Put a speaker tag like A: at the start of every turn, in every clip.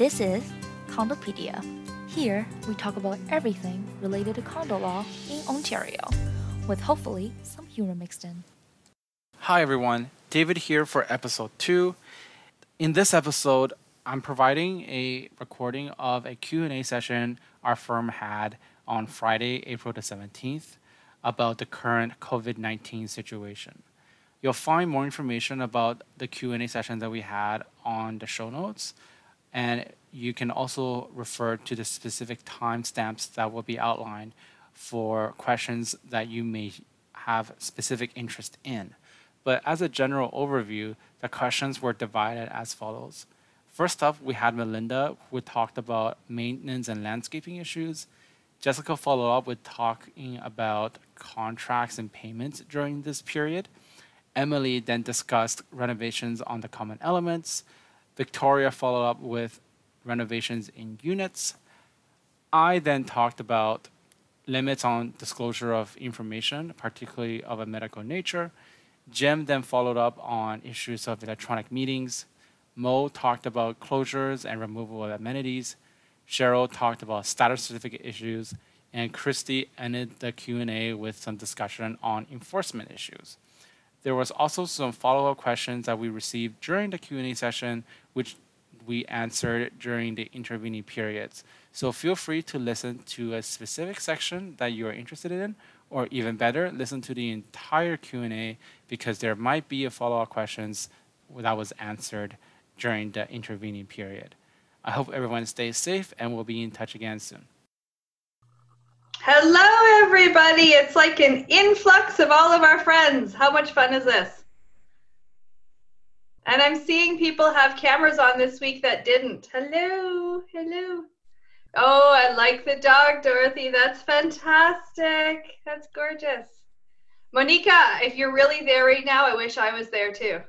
A: This is Condopedia. Here, we talk about everything related to condo law in Ontario, with hopefully some humor mixed in.
B: Hi everyone, David here for episode 2. In this episode, I'm providing a recording of a Q&A session our firm had on Friday, April the 17th about the current COVID-19 situation. You'll find more information about the Q&A session that we had on the show notes and you can also refer to the specific timestamps that will be outlined for questions that you may have specific interest in. But as a general overview, the questions were divided as follows. First up, we had Melinda, who talked about maintenance and landscaping issues. Jessica followed up with talking about contracts and payments during this period. Emily then discussed renovations on the common elements. Victoria followed up with renovations in units. I then talked about limits on disclosure of information, particularly of a medical nature. Jim then followed up on issues of electronic meetings. Mo talked about closures and removal of amenities. Cheryl talked about status certificate issues, and Christy ended the Q&A with some discussion on enforcement issues. There was also some follow-up questions that we received during the Q&A session, which we answered during the intervening periods. So feel free to listen to a specific section that you are interested in, or even better, listen to the entire Q&A because there might be a follow-up questions that was answered during the intervening period. I hope everyone stays safe and we'll be in touch again soon.
C: Hello, everybody. It's like an influx of all of our friends. How much fun is this? And I'm seeing people have cameras on this week that didn't. Hello, hello. Oh, I like the dog, Dorothy. That's fantastic. That's gorgeous. Monica, if you're really there right now, I wish I was there too.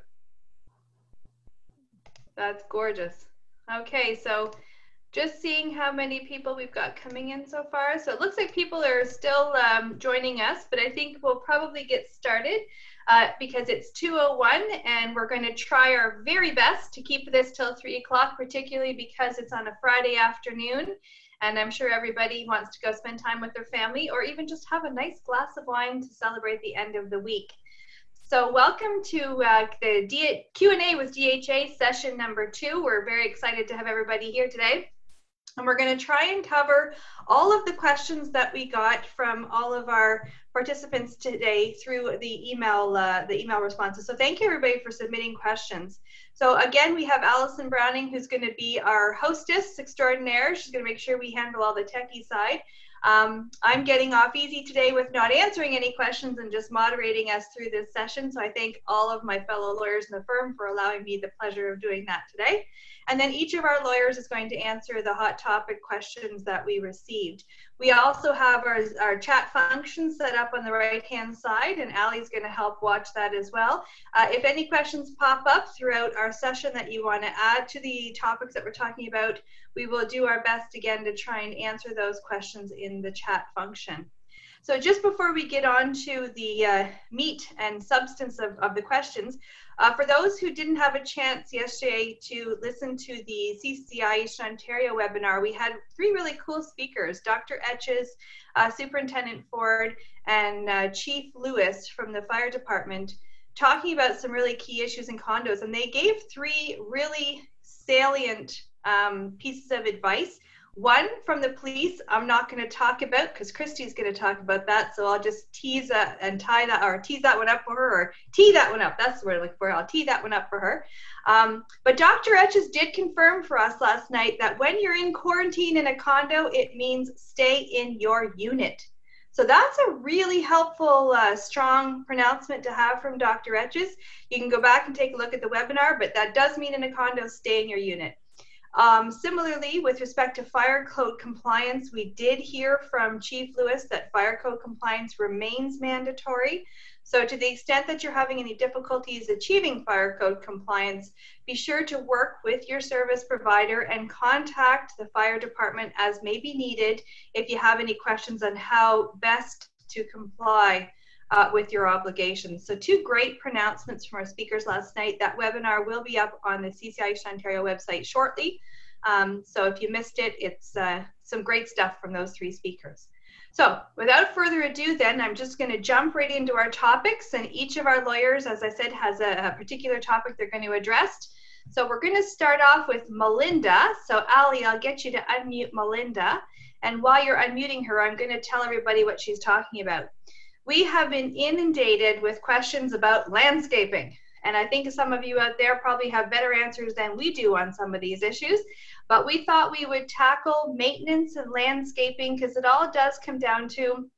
C: That's gorgeous. Okay, so just seeing how many people we've got coming in so far. So it looks like people are still um, joining us, but I think we'll probably get started uh, because it's 2.01 and we're going to try our very best to keep this till 3 o'clock, particularly because it's on a Friday afternoon. And I'm sure everybody wants to go spend time with their family or even just have a nice glass of wine to celebrate the end of the week. So welcome to uh, the D Q&A with DHA session number two. We're very excited to have everybody here today. And we're going to try and cover all of the questions that we got from all of our participants today through the email uh, the email responses. So thank you everybody for submitting questions. So again, we have Allison Browning who's going to be our hostess extraordinaire. She's going to make sure we handle all the techie side. Um, I'm getting off easy today with not answering any questions and just moderating us through this session. So I thank all of my fellow lawyers in the firm for allowing me the pleasure of doing that today. And then each of our lawyers is going to answer the hot topic questions that we received. We also have our, our chat function set up on the right hand side, and Ali's going to help watch that as well. Uh, if any questions pop up throughout our session that you want to add to the topics that we're talking about, we will do our best again to try and answer those questions in the chat function. So just before we get on to the uh, meat and substance of, of the questions, uh, for those who didn't have a chance yesterday to listen to the CCI Eastern Ontario webinar, we had three really cool speakers, Dr. Etches, uh, Superintendent Ford, and uh, Chief Lewis from the fire department talking about some really key issues in condos. And they gave three really salient um, pieces of advice one from the police, I'm not going to talk about because Christy's going to talk about that. So I'll just tease that and tie that or tease that one up for her or tee that one up. That's the word I look for. I'll tee that one up for her. Um, but Dr. Etches did confirm for us last night that when you're in quarantine in a condo, it means stay in your unit. So that's a really helpful, uh, strong pronouncement to have from Dr. Etches. You can go back and take a look at the webinar, but that does mean in a condo, stay in your unit. Um, similarly, with respect to fire code compliance, we did hear from Chief Lewis that fire code compliance remains mandatory. So to the extent that you're having any difficulties achieving fire code compliance, be sure to work with your service provider and contact the fire department as may be needed if you have any questions on how best to comply uh, with your obligations. So two great pronouncements from our speakers last night. That webinar will be up on the CCI Ontario website shortly. Um, so if you missed it, it's uh, some great stuff from those three speakers. So without further ado, then I'm just going to jump right into our topics. And each of our lawyers, as I said, has a, a particular topic they're going to address. So we're going to start off with Melinda. So Ali, I'll get you to unmute Melinda. And while you're unmuting her, I'm going to tell everybody what she's talking about. We have been inundated with questions about landscaping. And I think some of you out there probably have better answers than we do on some of these issues. But we thought we would tackle maintenance and landscaping because it all does come down to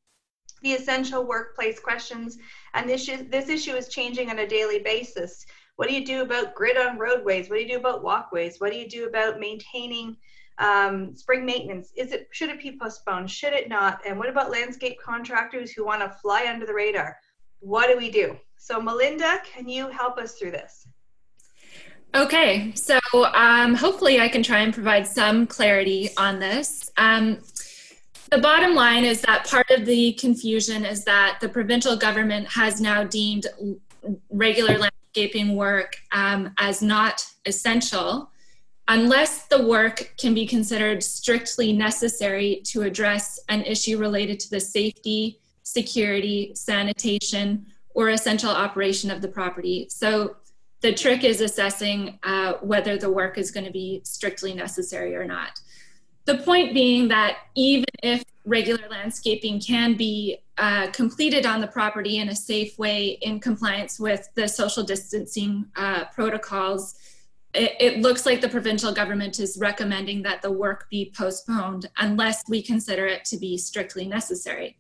C: the essential workplace questions. And this, this issue is changing on a daily basis. What do you do about grid on roadways? What do you do about walkways? What do you do about maintaining um, spring maintenance? Is it should it be postponed? Should it not? And what about landscape contractors who want to fly under the radar? What do we do? So, Melinda, can you help us through this?
D: Okay, so um, hopefully I can try and provide some clarity on this. Um, the bottom line is that part of the confusion is that the provincial government has now deemed regular landscaping work um, as not essential unless the work can be considered strictly necessary to address an issue related to the safety, security, sanitation, or essential operation of the property. So the trick is assessing uh, whether the work is going to be strictly necessary or not. The point being that even if regular landscaping can be uh, completed on the property in a safe way in compliance with the social distancing uh, protocols, it, it, looks like the provincial government is recommending that the work be postponed unless we consider it to be strictly necessary.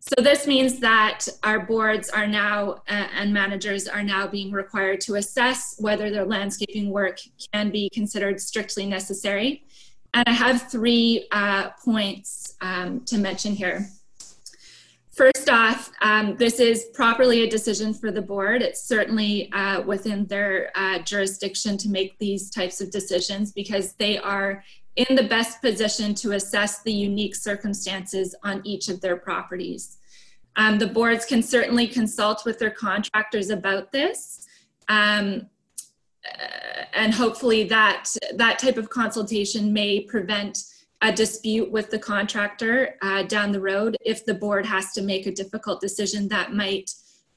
D: So this means that our boards are now uh, and managers are now being required to assess whether their landscaping work can be considered strictly necessary. And I have three uh, points um, to mention here. First off, um, this is properly a decision for the board. It's certainly uh, within their uh, jurisdiction to make these types of decisions because they are in the best position to assess the unique circumstances on each of their properties. Um, the boards can certainly consult with their contractors about this. Um, uh, and hopefully that, that type of consultation may prevent a dispute with the contractor uh, down the road if the board has to make a difficult decision that might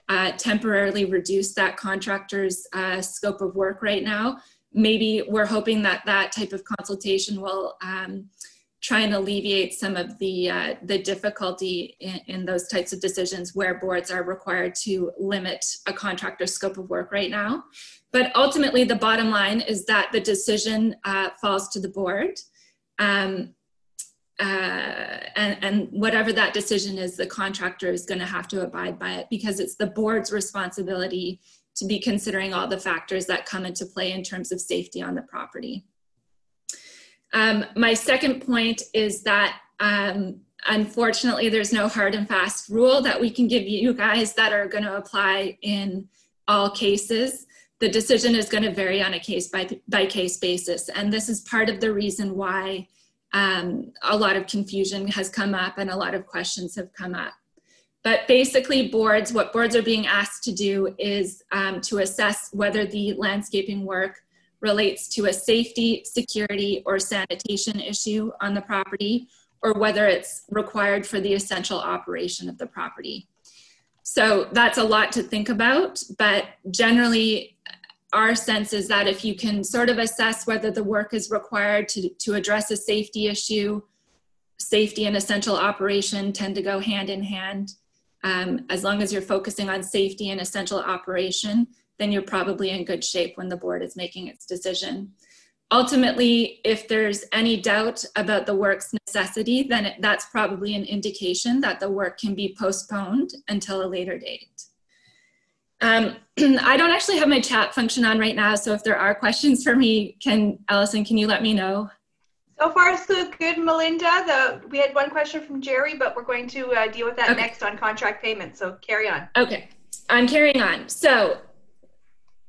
D: uh, temporarily reduce that contractor's uh, scope of work right now maybe we're hoping that that type of consultation will um, try and alleviate some of the uh, the difficulty in, in, those types of decisions where boards are required to limit a contractor's scope of work right now. But ultimately, the bottom line is that the decision uh, falls to the board. Um, uh, and, and whatever that decision is, the contractor is going to have to abide by it because it's the board's responsibility to be considering all the factors that come into play in terms of safety on the property. Um, my second point is that um, unfortunately there's no hard and fast rule that we can give you guys that are going to apply in all cases. The decision is going to vary on a case by, by case basis. And this is part of the reason why um, a lot of confusion has come up and a lot of questions have come up. But basically, boards, what boards are being asked to do is um, to assess whether the landscaping work relates to a safety, security, or sanitation issue on the property, or whether it's required for the essential operation of the property. So that's a lot to think about, but generally, our sense is that if you can sort of assess whether the work is required to, to address a safety issue, safety and essential operation tend to go hand in hand. Um, as long as you're focusing on safety and essential operation, then you're probably in good shape when the board is making its decision. Ultimately, if there's any doubt about the work's necessity, then it, that's probably an indication that the work can be postponed until a later date. Um, I don't actually have my chat function on right now, so if there are questions for me, can Allison, can you let me know?
C: So far, so good, Melinda. The, we had one question from Jerry, but we're going to uh, deal with that okay. next on contract payments. So carry on.
D: Okay, I'm carrying on. So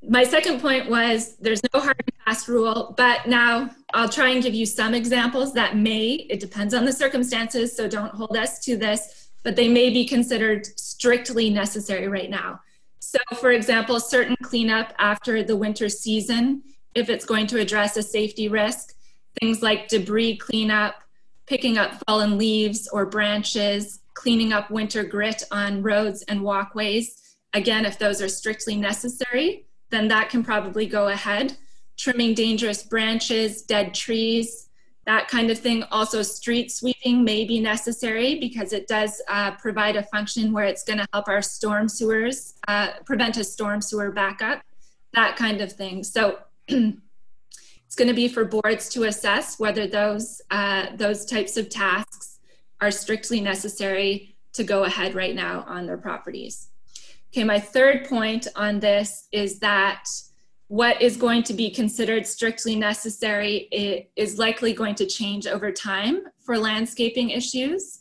D: my second point was there's no hard and fast rule, but now I'll try and give you some examples that may, it depends on the circumstances, so don't hold us to this, but they may be considered strictly necessary right now. So, for example, certain cleanup after the winter season, if it's going to address a safety risk, things like debris cleanup, picking up fallen leaves or branches, cleaning up winter grit on roads and walkways. Again, if those are strictly necessary, then that can probably go ahead. Trimming dangerous branches, dead trees, that kind of thing. Also, street sweeping may be necessary because it does uh, provide a function where it's going to help our storm sewers, uh, prevent a storm sewer backup, that kind of thing. So it's going to be for boards to assess whether those, uh, those types of tasks are strictly necessary to go ahead right now on their properties. Okay, my third point on this is that what is going to be considered strictly necessary is likely going to change over time for landscaping issues.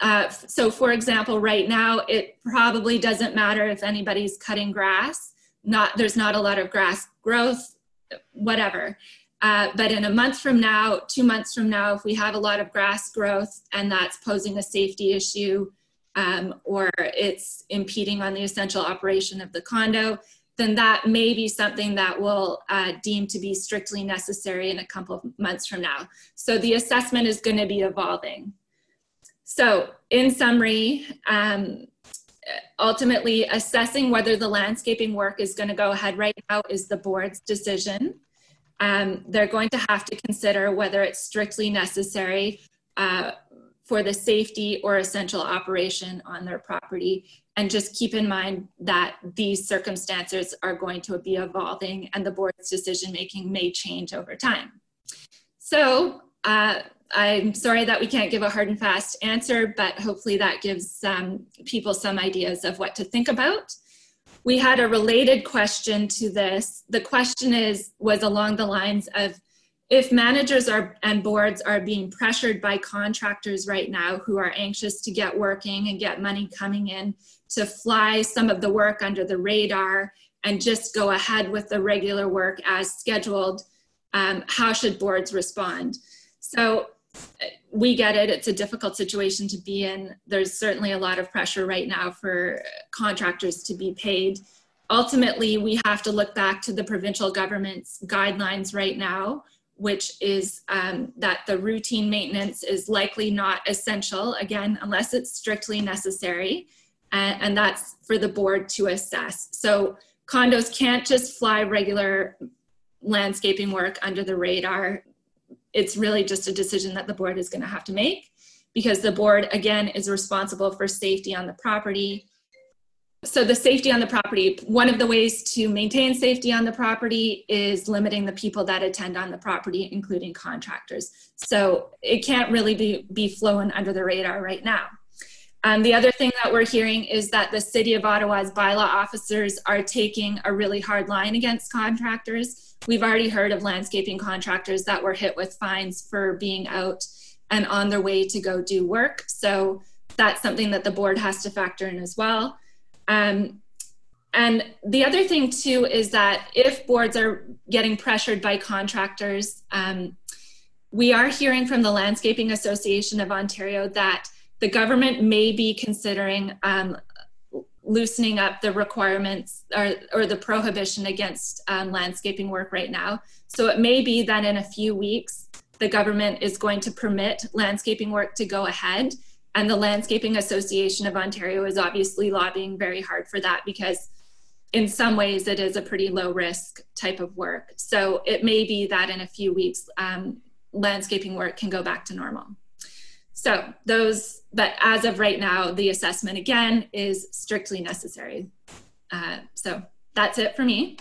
D: Uh, so for example, right now, it probably doesn't matter if anybody's cutting grass, not, there's not a lot of grass growth, whatever. Uh, but in a month from now, two months from now, if we have a lot of grass growth and that's posing a safety issue um, or it's impeding on the essential operation of the condo, then that may be something that will uh, deem to be strictly necessary in a couple of months from now. So the assessment is going to be evolving. So in summary, um, ultimately assessing whether the landscaping work is going to go ahead right now is the board's decision. Um, they're going to have to consider whether it's strictly necessary uh, for the safety or essential operation on their property and just keep in mind that these circumstances are going to be evolving and the board's decision making may change over time. So uh, I'm sorry that we can't give a hard and fast answer, but hopefully that gives um, people some ideas of what to think about. We had a related question to this. The question is was along the lines of if managers are and boards are being pressured by contractors right now who are anxious to get working and get money coming in to fly some of the work under the radar and just go ahead with the regular work as scheduled, um, how should boards respond? So we get it, it's a difficult situation to be in. There's certainly a lot of pressure right now for contractors to be paid. Ultimately, we have to look back to the provincial government's guidelines right now, which is um, that the routine maintenance is likely not essential, again, unless it's strictly necessary and, and that's for the board to assess. So condos can't just fly regular landscaping work under the radar. It's really just a decision that the board is going to have to make because the board, again, is responsible for safety on the property. So, the safety on the property, one of the ways to maintain safety on the property is limiting the people that attend on the property, including contractors. So, it can't really be, be flowing under the radar right now. Um, the other thing that we're hearing is that the City of Ottawa's bylaw officers are taking a really hard line against contractors. We've already heard of landscaping contractors that were hit with fines for being out and on their way to go do work. So that's something that the board has to factor in as well. Um, and the other thing too is that if boards are getting pressured by contractors, um, we are hearing from the Landscaping Association of Ontario that the government may be considering um, loosening up the requirements or, or the prohibition against um, landscaping work right now. So it may be that in a few weeks, the government is going to permit landscaping work to go ahead. And the Landscaping Association of Ontario is obviously lobbying very hard for that because in some ways it is a pretty low risk type of work. So it may be that in a few weeks, um, landscaping work can go back to normal. So those, but as of right now, the assessment again is strictly necessary. Uh, so that's it for me.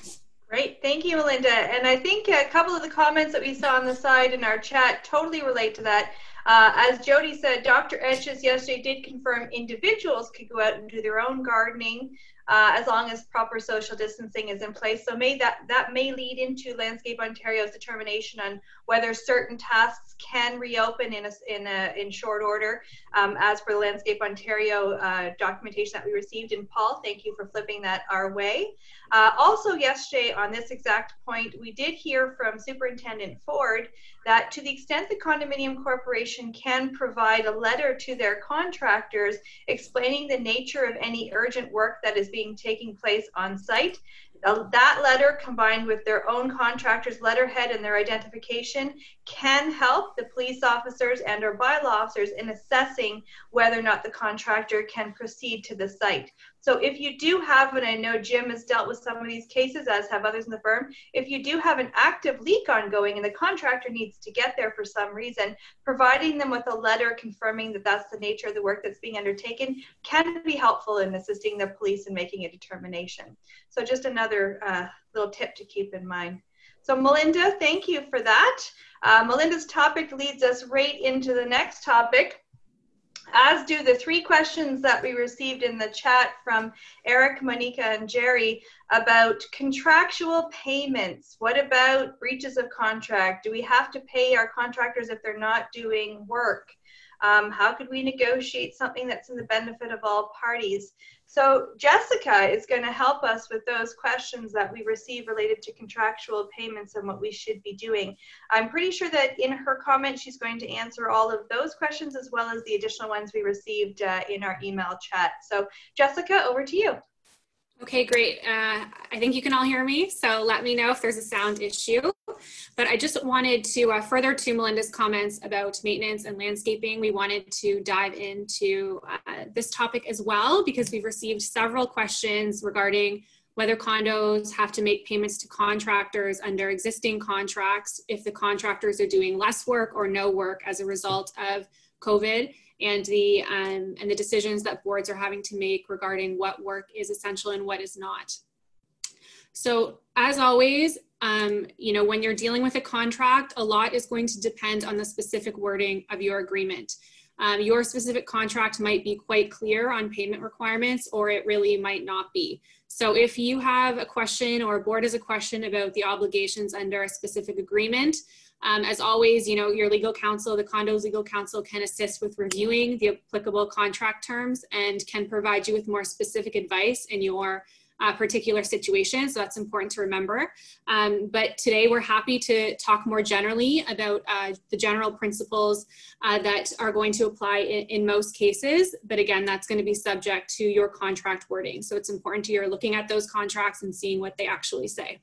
C: Great, thank you, Melinda. And I think a couple of the comments that we saw on the side in our chat totally relate to that. Uh, as Jody said, Dr. Etches yesterday did confirm individuals could go out and do their own gardening uh, as long as proper social distancing is in place. So may that that may lead into Landscape Ontario's determination on whether certain tasks can reopen in a, in a, in short order, um, as for the Landscape Ontario uh, documentation that we received. And Paul, thank you for flipping that our way. Uh, also, yesterday on this exact point, we did hear from Superintendent Ford that to the extent the condominium corporation can provide a letter to their contractors explaining the nature of any urgent work that is being taking place on site, Um, that letter combined with their own contractor's letterhead and their identification can help the police officers and or bylaw officers in assessing whether or not the contractor can proceed to the site. So if you do have, and I know Jim has dealt with some of these cases, as have others in the firm, if you do have an active leak ongoing and the contractor needs to get there for some reason, providing them with a letter confirming that that's the nature of the work that's being undertaken can be helpful in assisting the police in making a determination. So just another uh, little tip to keep in mind. So Melinda, thank you for that. Uh, Melinda's topic leads us right into the next topic, as do the three questions that we received in the chat from Eric, Monica, and Jerry about contractual payments. What about breaches of contract? Do we have to pay our contractors if they're not doing work? Um, how could we negotiate something that's in the benefit of all parties? So Jessica is going to help us with those questions that we receive related to contractual payments and what we should be doing. I'm pretty sure that in her comment, she's going to answer all of those questions as well as the additional ones we received uh, in our email chat. So Jessica, over to you.
E: Okay, great. Uh, I think you can all hear me, so let me know if there's a sound issue. But I just wanted to, uh, further to Melinda's comments about maintenance and landscaping, we wanted to dive into uh, this topic as well because we've received several questions regarding whether condos have to make payments to contractors under existing contracts if the contractors are doing less work or no work as a result of COVID and the um, and the decisions that boards are having to make regarding what work is essential and what is not. So as always, um, you know, when you're dealing with a contract, a lot is going to depend on the specific wording of your agreement. Um, your specific contract might be quite clear on payment requirements or it really might not be. So if you have a question or a board has a question about the obligations under a specific agreement, um, as always, you know, your legal counsel, the condo's legal counsel can assist with reviewing the applicable contract terms and can provide you with more specific advice in your uh, particular situation. So that's important to remember. Um, but today we're happy to talk more generally about uh, the general principles uh, that are going to apply in, in, most cases. But again, that's going to be subject to your contract wording. So it's important to your looking at those contracts and seeing what they actually say.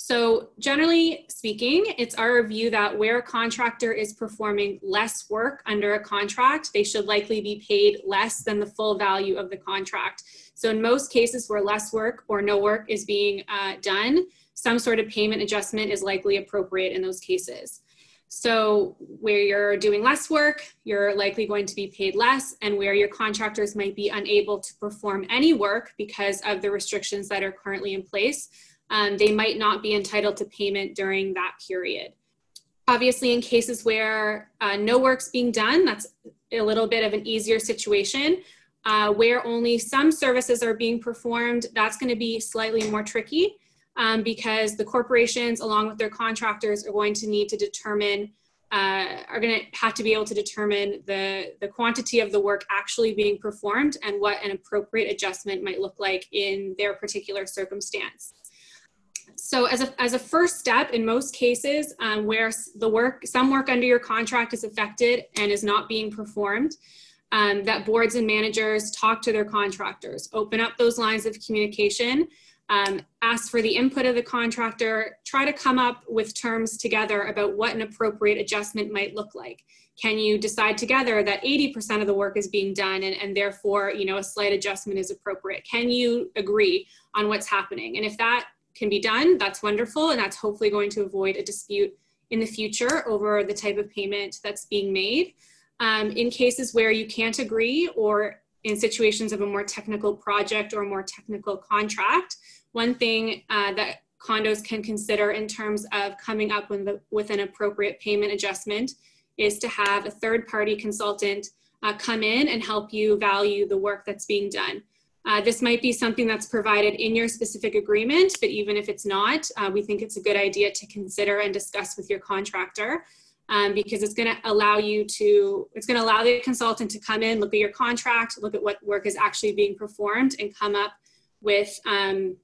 E: So generally speaking, it's our view that where a contractor is performing less work under a contract, they should likely be paid less than the full value of the contract. So in most cases where less work or no work is being uh, done, some sort of payment adjustment is likely appropriate in those cases. So where you're doing less work, you're likely going to be paid less, and where your contractors might be unable to perform any work because of the restrictions that are currently in place, um, they might not be entitled to payment during that period. Obviously, in cases where uh, no work's being done, that's a little bit of an easier situation. Uh, where only some services are being performed, that's going to be slightly more tricky um, because the corporations, along with their contractors, are going to need to determine, uh, are going to have to be able to determine the, the quantity of the work actually being performed and what an appropriate adjustment might look like in their particular circumstance. So as a, as a first step in most cases um, where the work some work under your contract is affected and is not being performed um, that boards and managers talk to their contractors open up those lines of communication um, ask for the input of the contractor try to come up with terms together about what an appropriate adjustment might look like can you decide together that 80% of the work is being done and, and therefore you know a slight adjustment is appropriate can you agree on what's happening and if that can be done, that's wonderful. And that's hopefully going to avoid a dispute in the future over the type of payment that's being made. Um, in cases where you can't agree or in situations of a more technical project or a more technical contract, one thing uh, that condos can consider in terms of coming up with, the, with an appropriate payment adjustment is to have a third party consultant uh, come in and help you value the work that's being done. Uh, this might be something that's provided in your specific agreement, but even if it's not, uh, we think it's a good idea to consider and discuss with your contractor um, because it's going to allow you to, it's going to allow the consultant to come in, look at your contract, look at what work is actually being performed, and come up with um,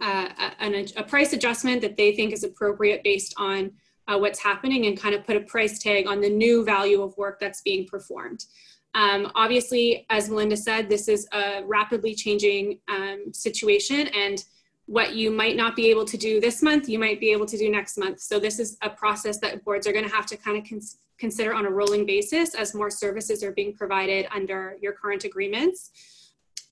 E: uh, a, a, price adjustment that they think is appropriate based on uh, what's happening and kind of put a price tag on the new value of work that's being performed. Um, obviously, as Melinda said, this is a rapidly changing um, situation, and what you might not be able to do this month, you might be able to do next month. So this is a process that boards are going to have to kind of cons- consider on a rolling basis as more services are being provided under your current agreements.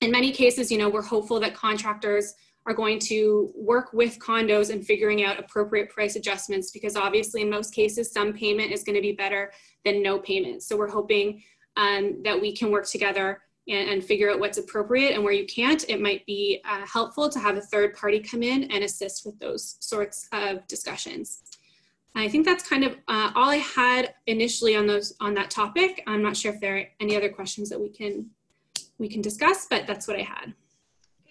E: In many cases, you know, we're hopeful that contractors are going to work with condos and figuring out appropriate price adjustments because obviously in most cases some payment is going to be better than no payment so we're hoping um, that we can work together and, and, figure out what's appropriate and where you can't it might be uh, helpful to have a third party come in and assist with those sorts of discussions. I think that's kind of uh, all i had initially on those on that topic. I'm not sure if there are any other questions that we can we can discuss but that's what i had.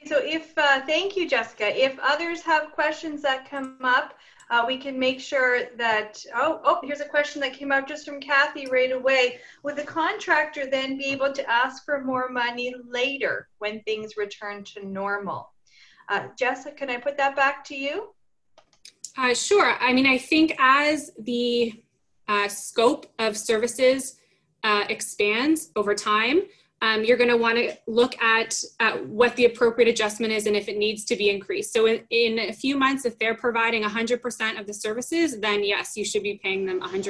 C: So if, uh, thank you, Jessica. If others have questions that come up, uh, we can make sure that, oh, oh, here's a question that came up just from Kathy right away. Would the contractor then be able to ask for more money later when things return to normal? Uh, Jessica, can I put that back to you?
E: Uh, sure. I mean, I think as the uh, scope of services uh, expands over time, um, you're going to want to look at uh, what the appropriate adjustment is and if it needs to be increased. So in, in a few months, if they're providing 100% of the services, then yes, you should be paying them 100%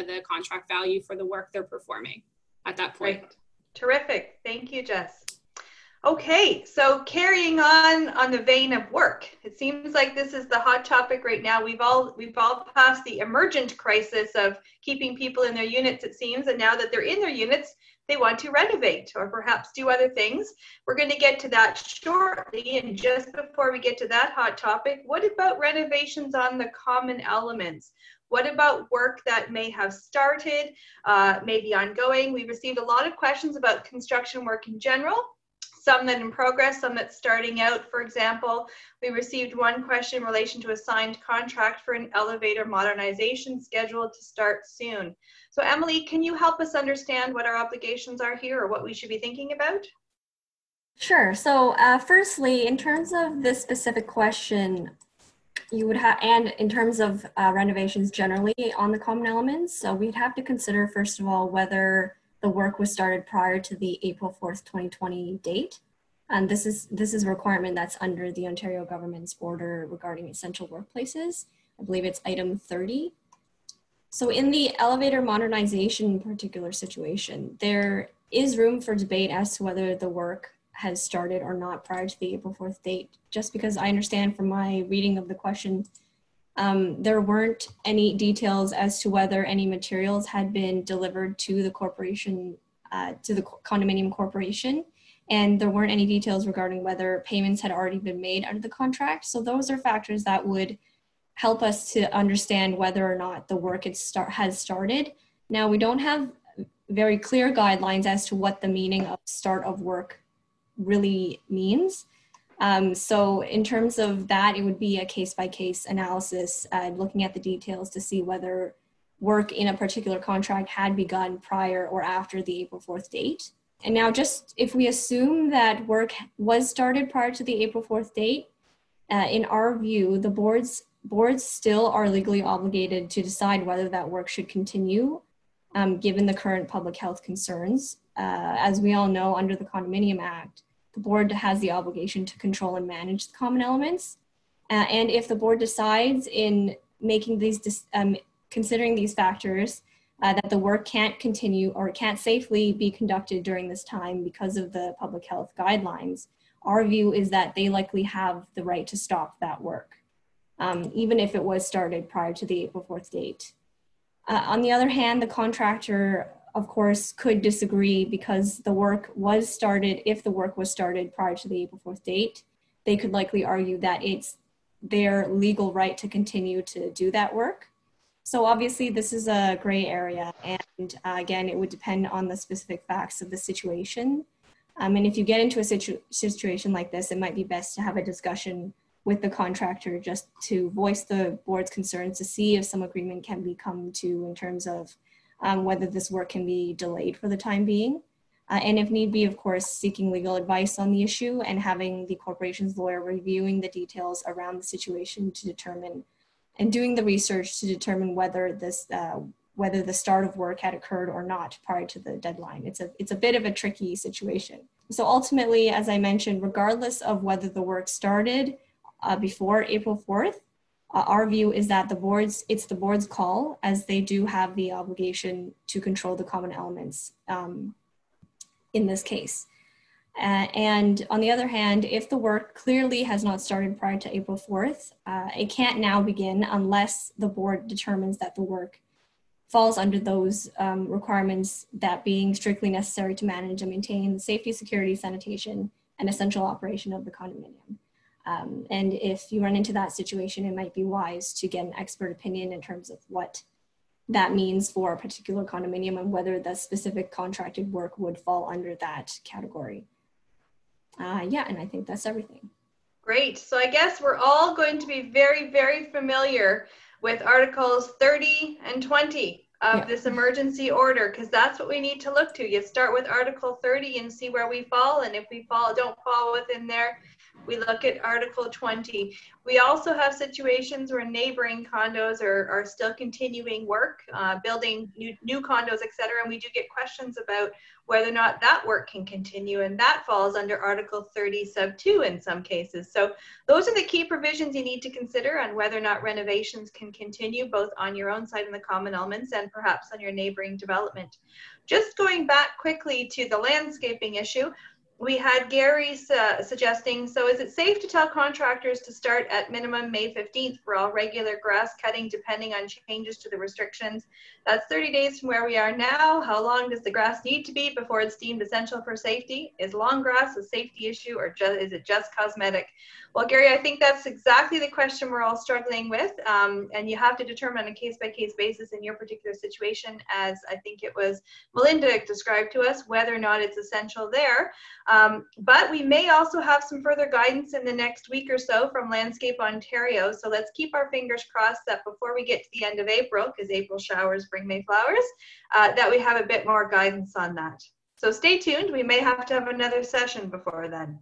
E: of the contract value for the work they're performing at that point.
C: Great. Terrific. Thank you, Jess. Okay, so carrying on on the vein of work, it seems like this is the hot topic right now. We've all we've all passed the emergent crisis of keeping people in their units. It seems, and now that they're in their units, they want to renovate or perhaps do other things. We're going to get to that shortly. And just before we get to that hot topic, what about renovations on the common elements? What about work that may have started, uh, may be ongoing? We received a lot of questions about construction work in general some that in progress, some that's starting out. For example, we received one question in relation to a signed contract for an elevator modernization scheduled to start soon. So Emily, can you help us understand what our obligations are here or what we should be thinking about?
F: Sure. So uh, firstly, in terms of this specific question, you would have, and in terms of uh, renovations generally on the common elements, so we'd have to consider first of all whether the work was started prior to the April 4th, 2020 date. And this is, this is a requirement that's under the Ontario government's order regarding essential workplaces. I believe it's item 30. So in the elevator modernization particular situation, there is room for debate as to whether the work has started or not prior to the April 4th date, just because I understand from my reading of the question um, there weren't any details as to whether any materials had been delivered to the corporation, uh, to the condominium corporation, and there weren't any details regarding whether payments had already been made under the contract. So those are factors that would help us to understand whether or not the work start, has started. Now, we don't have very clear guidelines as to what the meaning of start of work really means. Um, so in terms of that, it would be a case by case analysis, uh, looking at the details to see whether work in a particular contract had begun prior or after the April 4th date. And now just if we assume that work was started prior to the April 4th date, uh, in our view, the boards boards still are legally obligated to decide whether that work should continue um, given the current public health concerns. Uh, as we all know, under the Condominium Act, the board has the obligation to control and manage the common elements. Uh, and if the board decides in making these, um, considering these factors, uh, that the work can't continue or can't safely be conducted during this time because of the public health guidelines, our view is that they likely have the right to stop that work, um, even if it was started prior to the April 4th date. Uh, on the other hand, the contractor of course, could disagree because the work was started, if the work was started prior to the April 4th date, they could likely argue that it's their legal right to continue to do that work. So obviously this is a gray area and uh, again, it would depend on the specific facts of the situation. Um, and if you get into a situ situation like this, it might be best to have a discussion with the contractor just to voice the board's concerns to see if some agreement can be come to in terms of um, whether this work can be delayed for the time being. Uh, and if need be, of course, seeking legal advice on the issue and having the corporation's lawyer reviewing the details around the situation to determine and doing the research to determine whether this uh, whether the start of work had occurred or not prior to the deadline. It's a it's a bit of a tricky situation. So ultimately, as I mentioned, regardless of whether the work started uh, before April 4th, uh, our view is that the boards, it's the board's call as they do have the obligation to control the common elements um, in this case. Uh, and on the other hand, if the work clearly has not started prior to April 4th, uh, it can't now begin unless the board determines that the work falls under those um, requirements that being strictly necessary to manage and maintain the safety, security, sanitation, and essential operation of the condominium. Um, and if you run into that situation, it might be wise to get an expert opinion in terms of what that means for a particular condominium and whether the specific contracted work would fall under that category. Uh, yeah, and I think that's everything.
C: Great. So I guess we're all going to be very, very familiar with Articles 30 and 20 of yeah. this emergency order because that's what we need to look to. You start with Article 30 and see where we fall, and if we fall, don't fall within there, we look at Article 20. We also have situations where neighboring condos are, are still continuing work, uh, building new, new condos, et cetera, and we do get questions about whether or not that work can continue, and that falls under Article 30 sub 2 in some cases. So those are the key provisions you need to consider on whether or not renovations can continue, both on your own side in the common elements and perhaps on your neighboring development. Just going back quickly to the landscaping issue, we had Gary uh, suggesting, so is it safe to tell contractors to start at minimum May 15th for all regular grass cutting depending on changes to the restrictions? That's 30 days from where we are now. How long does the grass need to be before it's deemed essential for safety? Is long grass a safety issue or is it just cosmetic? Well, Gary, I think that's exactly the question we're all struggling with. Um, and you have to determine on a case by case basis in your particular situation, as I think it was Melinda described to us, whether or not it's essential there. Um, but we may also have some further guidance in the next week or so from Landscape Ontario. So let's keep our fingers crossed that before we get to the end of April, because April showers bring May flowers, uh, that we have a bit more guidance on that. So stay tuned. We may have to have another session before then.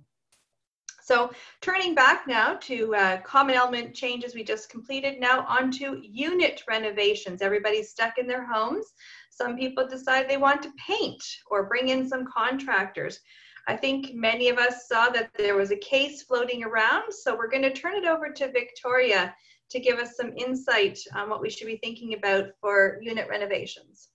C: So turning back now to uh, common element changes we just completed, now onto unit renovations. Everybody's stuck in their homes. Some people decide they want to paint or bring in some contractors. I think many of us saw that there was a case floating around, so we're going to turn it over to Victoria to give us some insight on what we should be thinking about for unit renovations.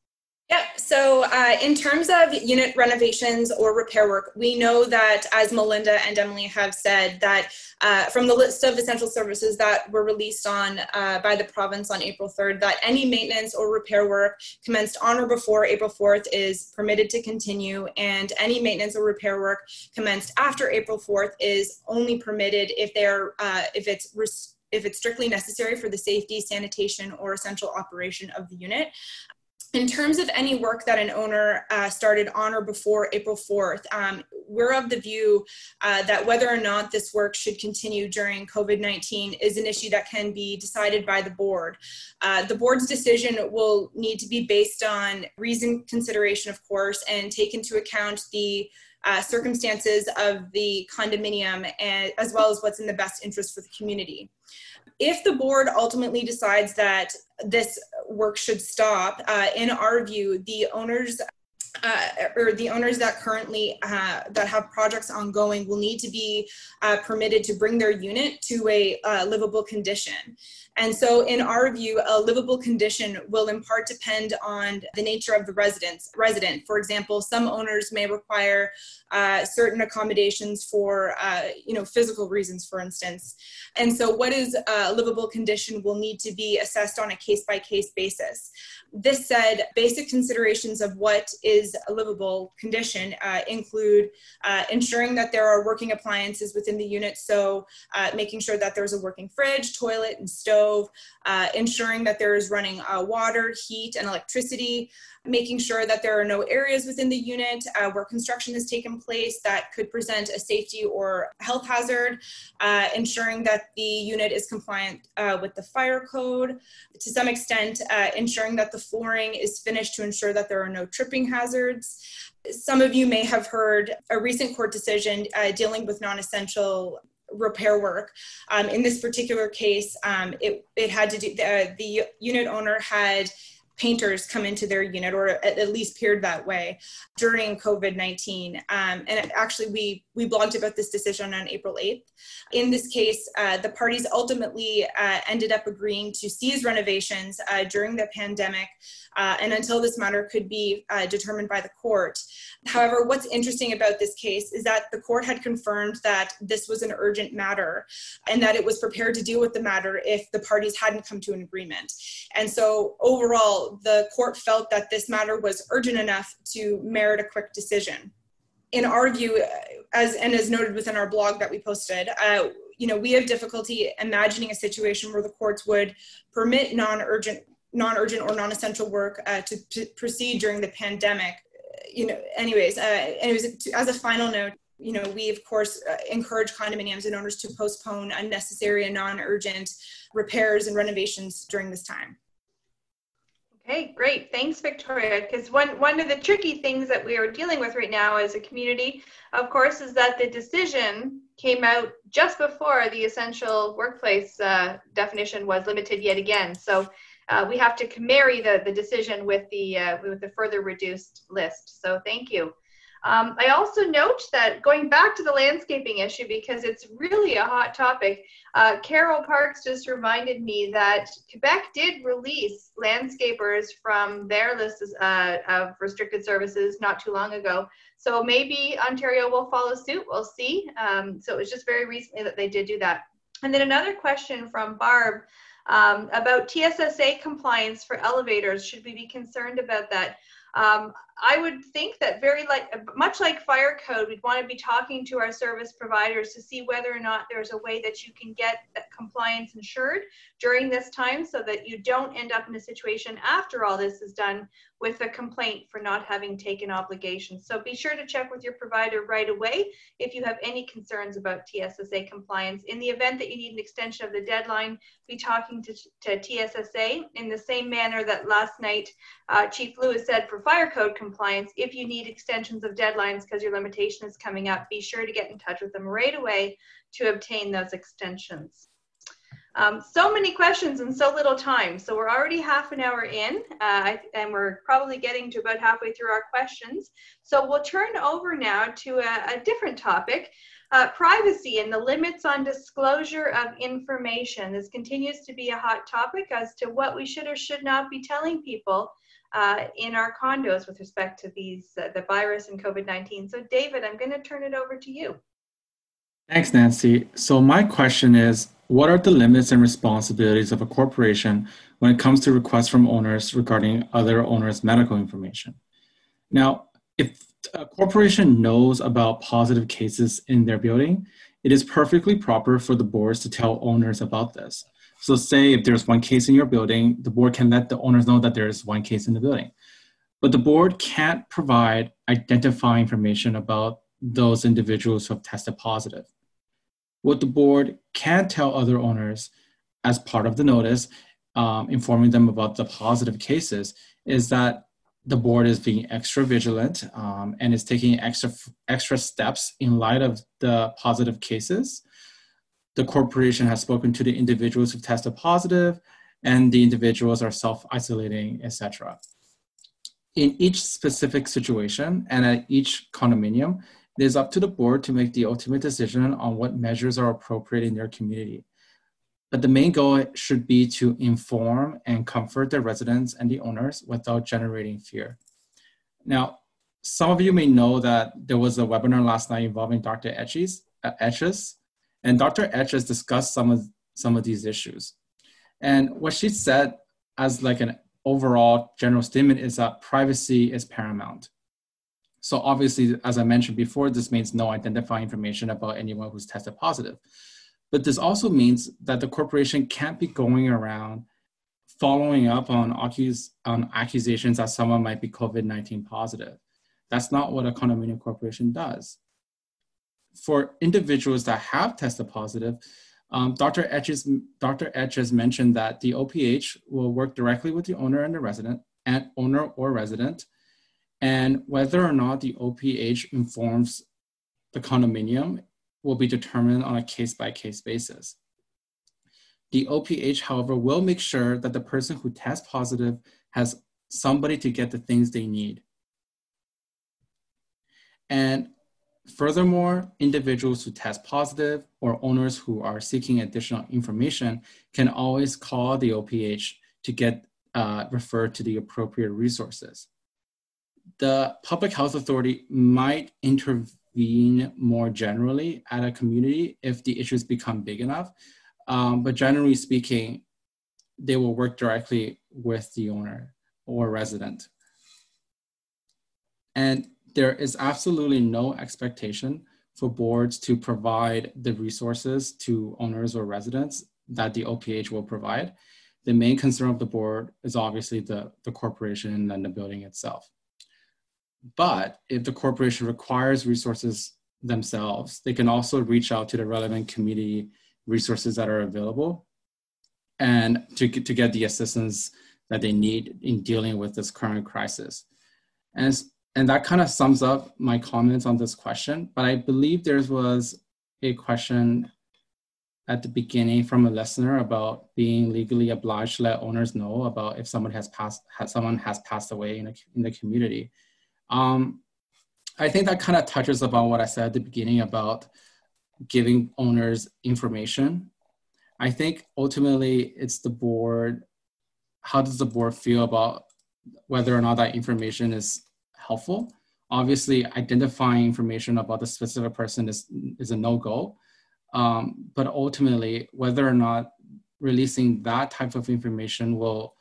G: Yeah, so uh, in terms of unit renovations or repair work, we know that, as Melinda and Emily have said, that uh, from the list of essential services that were released on uh, by the province on April 3rd, that any maintenance or repair work commenced on or before April 4th is permitted to continue, and any maintenance or repair work commenced after April 4th is only permitted if they're uh, if it's if it's strictly necessary for the safety, sanitation, or essential operation of the unit in terms of any work that an owner uh, started on or before April 4th, um, we're of the view uh, that whether or not this work should continue during COVID 19 is an issue that can be decided by the board. Uh, the board's decision will need to be based on reason consideration, of course, and take into account the uh, circumstances of the condominium and, as well as what's in the best interest for the community if the board ultimately decides that this work should stop, uh, in our view, the owners uh, or the owners that currently uh, that have projects ongoing will need to be uh, permitted to bring their unit to a uh, livable condition. And so, in our view, a livable condition will in part depend on the nature of the residence resident. For example, some owners may require uh, certain accommodations for, uh, you know, physical reasons, for instance. And so, what is a livable condition will need to be assessed on a case by case basis. This said, basic considerations of what is a livable condition uh, include uh, ensuring that there are working appliances within the unit, so uh, making sure that there's a working fridge, toilet, and stove, uh, ensuring that there is running uh, water, heat, and electricity, making sure that there are no areas within the unit uh, where construction has taken place that could present a safety or health hazard, uh, ensuring that the unit is compliant uh, with the fire code, to some extent, uh, ensuring that the flooring is finished to ensure that there are no tripping hazards. Some of you may have heard a recent court decision dealing with non essential repair work. Um, in this particular case, um, it, it had to do, the, the unit owner had painters come into their unit or at, least appeared that way during COVID-19. Um, and actually we, we blogged about this decision on April 8th. In this case, uh, the parties ultimately uh, ended up agreeing to cease renovations uh, during the pandemic uh, and until this matter could be uh, determined by the court. However, what's interesting about this case is that the court had confirmed that this was an urgent matter and that it was prepared to deal with the matter if the parties hadn't come to an agreement. And so overall, the court felt that this matter was urgent enough to merit a quick decision in our view, as and as noted within our blog that we posted, uh, you know, we have difficulty imagining a situation where the courts would permit non-urgent, non-urgent or non-essential work uh, to, to, proceed during the pandemic. You know, anyways, uh, anyways, as a final note, you know, we of course uh, encourage condominiums and owners to postpone unnecessary and non-urgent repairs and renovations during this time.
C: Okay, great. Thanks, Victoria. Because one, one of the tricky things that we are dealing with right now as a community, of course, is that the decision came out just before the essential workplace uh, definition was limited yet again. So uh, we have to marry the, the decision with the, uh, with the further reduced list. So thank you. Um, I also note that going back to the landscaping issue, because it's really a hot topic, uh, Carol Parks just reminded me that Quebec did release landscapers from their list uh, of restricted services not too long ago. So maybe Ontario will follow suit. We'll see. Um, so it was just very recently that they did do that. And then another question from Barb um, about TSSA compliance for elevators. Should we be concerned about that? Um, I would think that very like much like fire code, we'd want to be talking to our service providers to see whether or not there's a way that you can get compliance ensured during this time so that you don't end up in a situation after all this is done with a complaint for not having taken obligations. So be sure to check with your provider right away if you have any concerns about TSSA compliance. In the event that you need an extension of the deadline, be talking to, to TSSA in the same manner that last night uh, Chief Lewis said for fire code compliance compliance. If you need extensions of deadlines because your limitation is coming up, be sure to get in touch with them right away to obtain those extensions. Um, so many questions in so little time. So we're already half an hour in, uh, and we're probably getting to about halfway through our questions. So we'll turn over now to a, a different topic, uh, privacy and the limits on disclosure of information. This continues to be a hot topic as to what we should or should not be telling people uh, in our condos with respect to these uh, the virus and COVID-19. So David, I'm going to turn it over to you.
B: Thanks, Nancy. So my question is, what are the limits and responsibilities of a corporation when it comes to requests from owners regarding other owners' medical information? Now, if a corporation knows about positive cases in their building, it is perfectly proper for the boards to tell owners about this. So say if there's one case in your building, the board can let the owners know that there's one case in the building. But the board can't provide identifying information about those individuals who have tested positive. What the board can tell other owners as part of the notice, um, informing them about the positive cases, is that the board is being extra vigilant um, and is taking extra extra steps in light of the positive cases the corporation has spoken to the individuals who tested positive and the individuals are self-isolating, etc. In each specific situation and at each condominium, it is up to the board to make the ultimate decision on what measures are appropriate in their community. But the main goal should be to inform and comfort the residents and the owners without generating fear. Now, some of you may know that there was a webinar last night involving Dr. Etches, uh, Etches and Dr. Etches discussed some of some of these issues. And what she said as like an overall general statement is that privacy is paramount. So obviously, as I mentioned before, this means no identifying information about anyone who's tested positive. But this also means that the corporation can't be going around following up on, accus- on accusations that someone might be COVID-19 positive. That's not what a condominium corporation does for individuals that have tested positive, um, Dr. Etches, Dr. Etches mentioned that the OPH will work directly with the owner and the resident, and owner or resident, and whether or not the OPH informs the condominium will be determined on a case-by-case basis. The OPH, however, will make sure that the person who tests positive has somebody to get the things they need. And Furthermore, individuals who test positive or owners who are seeking additional information can always call the OPH to get uh, referred to the appropriate resources. The public health authority might intervene more generally at a community if the issues become big enough, um, but generally speaking, they will work directly with the owner or resident. And there is absolutely no expectation for boards to provide the resources to owners or residents that the OPH will provide. The main concern of the board is obviously the, the corporation and the building itself. But if the corporation requires resources themselves, they can also reach out to the relevant community resources that are available and to, to get the assistance that they need in dealing with this current crisis. And and that kind of sums up my comments on this question. But I believe there was a question at the beginning from a listener about being legally obliged to let owners know about if someone has passed, someone has passed away in, a, in the community. Um, I think that kind of touches upon what I said at the beginning about giving owners information. I think ultimately it's the board. How does the board feel about whether or not that information is helpful. Obviously, identifying information about the specific person is, is a no-go. Um, but ultimately, whether or not releasing that type of information will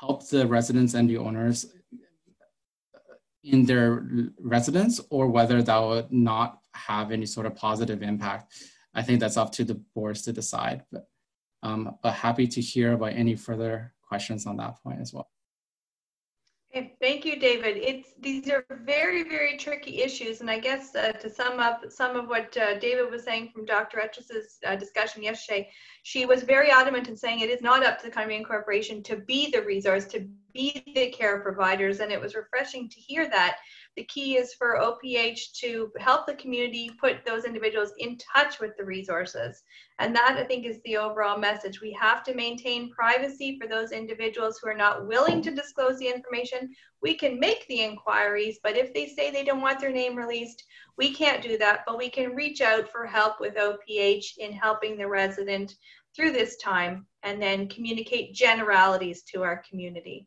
B: help the residents and the owners in their residence or whether that would not have any sort of positive impact. I think that's up to the boards to decide, but, um, but happy to hear about any further questions on that point as well.
C: Thank you, David. It's these are very, very tricky issues, and I guess uh, to sum up some of what uh, David was saying from Dr. Etches's uh, discussion yesterday, she was very adamant in saying it is not up to the Condominium Corporation to be the resource, to be the care providers, and it was refreshing to hear that the key is for OPH to help the community put those individuals in touch with the resources. And that I think is the overall message. We have to maintain privacy for those individuals who are not willing to disclose the information. We can make the inquiries, but if they say they don't want their name released, we can't do that, but we can reach out for help with OPH in helping the resident through this time and then communicate generalities to our community.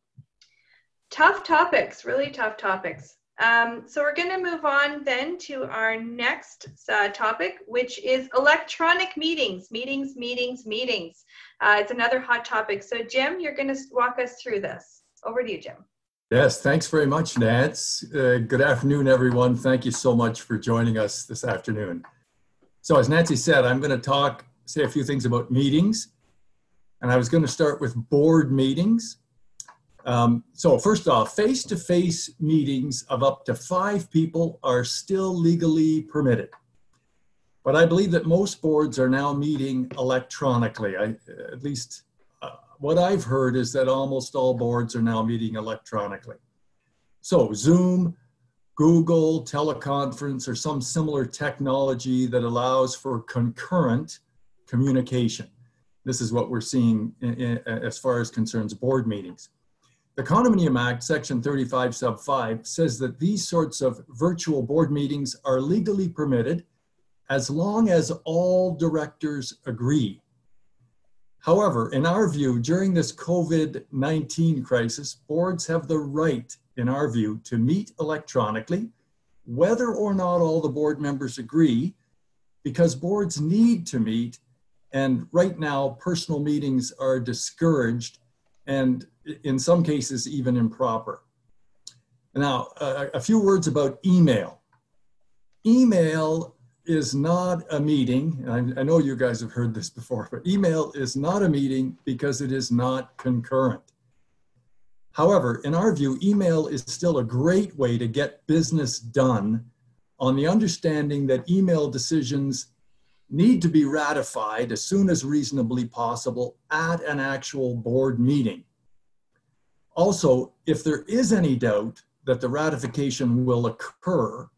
C: Tough topics, really tough topics. Um, so we're going to move on then to our next uh, topic, which is electronic meetings, meetings, meetings, meetings. Uh, it's another hot topic. So Jim, you're going to walk us through this. Over to you, Jim.
H: Yes, thanks very much, Nance. Uh, good afternoon, everyone. Thank you so much for joining us this afternoon. So as Nancy said, I'm going to talk, say a few things about meetings. And I was going to start with board meetings. Um, so first off, face-to-face meetings of up to five people are still legally permitted. But I believe that most boards are now meeting electronically. I, at least uh, what I've heard is that almost all boards are now meeting electronically. So Zoom, Google, teleconference, or some similar technology that allows for concurrent communication. This is what we're seeing in, in, as far as concerns board meetings. The Condominium Act, Section 35, Sub 5, says that these sorts of virtual board meetings are legally permitted as long as all directors agree. However, in our view, during this COVID 19 crisis, boards have the right, in our view, to meet electronically, whether or not all the board members agree, because boards need to meet. And right now, personal meetings are discouraged and in some cases even improper. Now, uh, a few words about email. Email is not a meeting, I, I know you guys have heard this before, but email is not a meeting because it is not concurrent. However, in our view, email is still a great way to get business done on the understanding that email decisions need to be ratified as soon as reasonably possible at an actual board meeting. Also, if there is any doubt that the ratification will occur,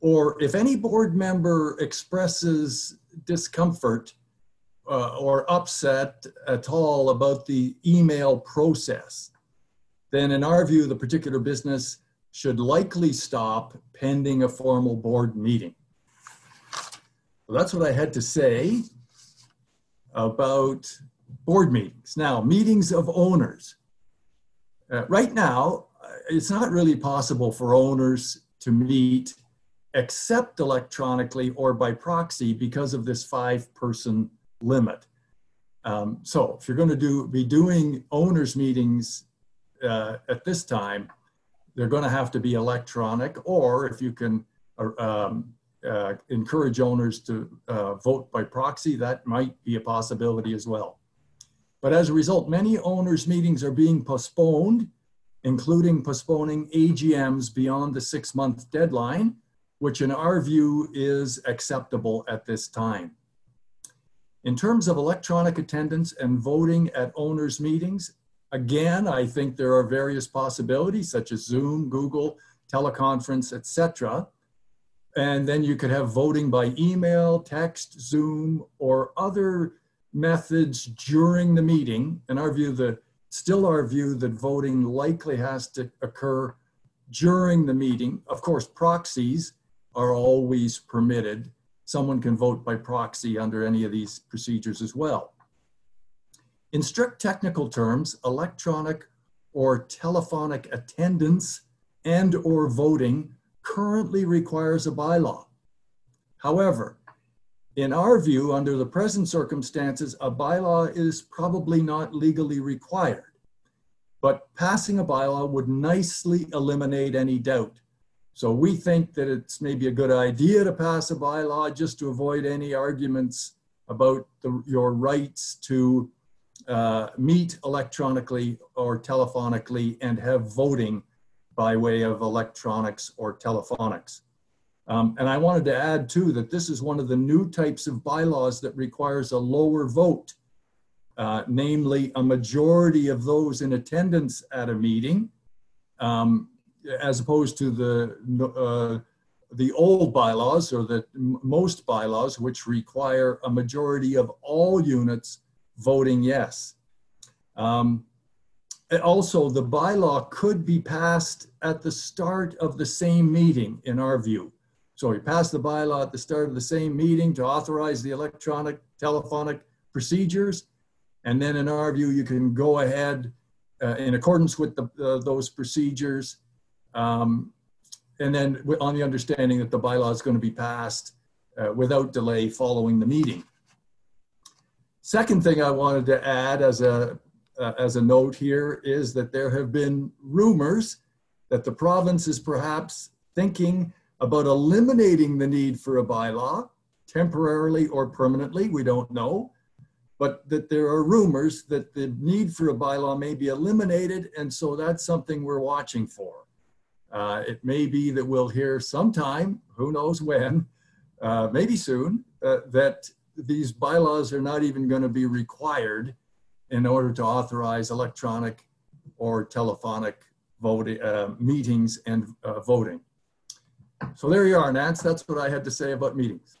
H: or if any board member expresses discomfort uh, or upset at all about the email process, then in our view, the particular business should likely stop pending a formal board meeting. Well, that's what I had to say about board meetings. Now, meetings of owners. Uh, right now, uh, it's not really possible for owners to meet except electronically or by proxy because of this five person limit. Um, so if you're going to do be doing owners meetings uh, at this time, they're going to have to be electronic, or if you can uh, um, uh, encourage owners to uh, vote by proxy, that might be a possibility as well. But as a result, many owners meetings are being postponed, including postponing AGMs beyond the six month deadline, which in our view is acceptable at this time. In terms of electronic attendance and voting at owners meetings, again, I think there are various possibilities such as Zoom, Google, teleconference, etc. And then you could have voting by email, text, Zoom, or other methods during the meeting. In our view, the still our view that voting likely has to occur during the meeting. Of course, proxies are always permitted. Someone can vote by proxy under any of these procedures as well. In strict technical terms, electronic or telephonic attendance and or voting currently requires a bylaw. However, in our view, under the present circumstances, a bylaw is probably not legally required. But passing a bylaw would nicely eliminate any doubt. So we think that it's maybe a good idea to pass a bylaw just to avoid any arguments about the, your rights to uh, meet electronically or telephonically and have voting by way of electronics or telephonics. Um, and I wanted to add too that this is one of the new types of bylaws that requires a lower vote, uh, namely a majority of those in attendance at a meeting, um, as opposed to the uh, the old bylaws or the most bylaws, which require a majority of all units voting yes. Um, also, the bylaw could be passed at the start of the same meeting, in our view. So we pass the bylaw at the start of the same meeting to authorize the electronic telephonic procedures. And then in our view, you can go ahead uh, in accordance with the, uh, those procedures. Um, and then on the understanding that the bylaw is going to be passed uh, without delay following the meeting. Second thing I wanted to add as a, uh, as a note here is that there have been rumors that the province is perhaps thinking about eliminating the need for a bylaw, temporarily or permanently, we don't know, but that there are rumors that the need for a bylaw may be eliminated, and so that's something we're watching for. Uh, it may be that we'll hear sometime, who knows when, uh, maybe soon, uh, that these bylaws are not even going to be required in order to authorize electronic or telephonic voting, uh, meetings and uh, voting. So there you are, Nance. That's what I had to say about meetings.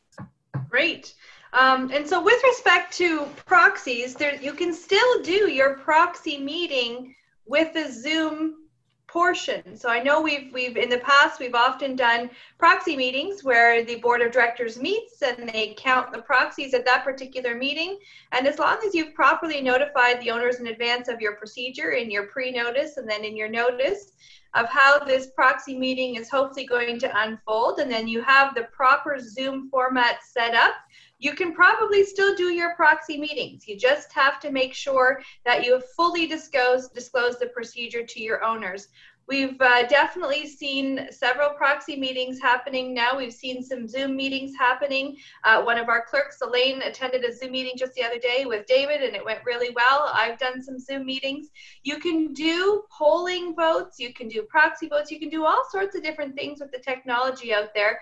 C: Great. Um, and so with respect to proxies, there you can still do your proxy meeting with a Zoom portion. So I know we've we've in the past we've often done proxy meetings where the board of directors meets and they count the proxies at that particular meeting. And as long as you've properly notified the owners in advance of your procedure in your pre-notice and then in your notice, of how this proxy meeting is hopefully going to unfold, and then you have the proper Zoom format set up, you can probably still do your proxy meetings. You just have to make sure that you have fully disclosed disclose the procedure to your owners. We've uh, definitely seen several proxy meetings happening now. We've seen some Zoom meetings happening. Uh, one of our clerks, Elaine, attended a Zoom meeting just the other day with David, and it went really well. I've done some Zoom meetings. You can do polling votes, you can do proxy votes, you can do all sorts of different things with the technology out there.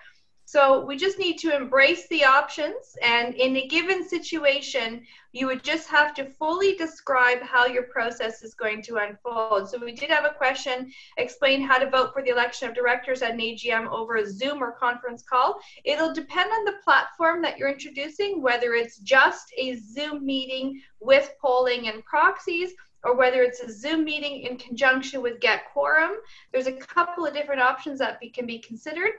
C: So we just need to embrace the options. And in a given situation, you would just have to fully describe how your process is going to unfold. So we did have a question, explain how to vote for the election of directors at an AGM over a Zoom or conference call. It'll depend on the platform that you're introducing, whether it's just a Zoom meeting with polling and proxies, or whether it's a Zoom meeting in conjunction with Get Quorum. There's a couple of different options that be, can be considered.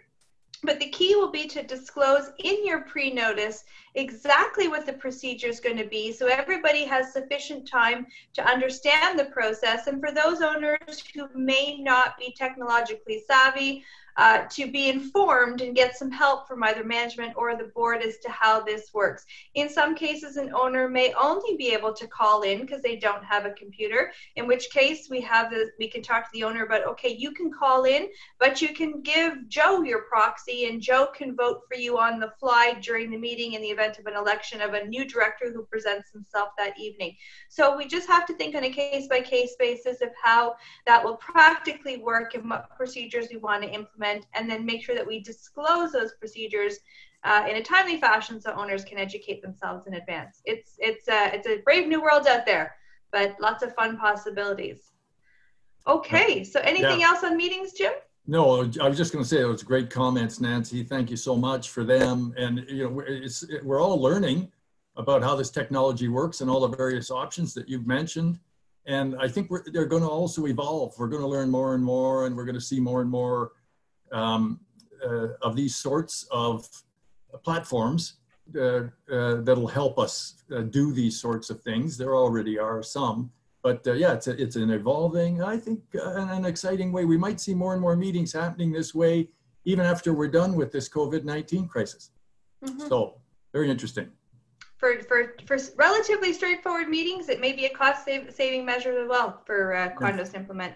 C: But the key will be to disclose in your pre notice exactly what the procedure is going to be so everybody has sufficient time to understand the process. And for those owners who may not be technologically savvy, uh, to be informed and get some help from either management or the board as to how this works. In some cases, an owner may only be able to call in because they don't have a computer, in which case we have the, we can talk to the owner about, okay, you can call in, but you can give Joe your proxy and Joe can vote for you on the fly during the meeting in the event of an election of a new director who presents himself that evening. So we just have to think on a case by case basis of how that will practically work and what procedures we want to implement implement and then make sure that we disclose those procedures uh, in a timely fashion so owners can educate themselves in advance. It's, it's, a, it's a brave new world out there, but lots of fun possibilities. Okay, so anything yeah. else on meetings, Jim?
H: No, I was just going to say it was great comments, Nancy. Thank you so much for them. And you know, it's we're all learning about how this technology works and all the various options that you've mentioned. And I think they're going to also evolve. We're going to learn more and more, and we're going to see more and more um, uh, of these sorts of platforms uh, uh, that'll help us uh, do these sorts of things. There already are some, but uh, yeah, it's, a, it's an evolving, I think, an, an exciting way. We might see more and more meetings happening this way even after we're done with this COVID-19 crisis. Mm-hmm. So very interesting.
C: For, for, for relatively straightforward meetings, it may be a cost save, saving measure as well for uh, condos to implement.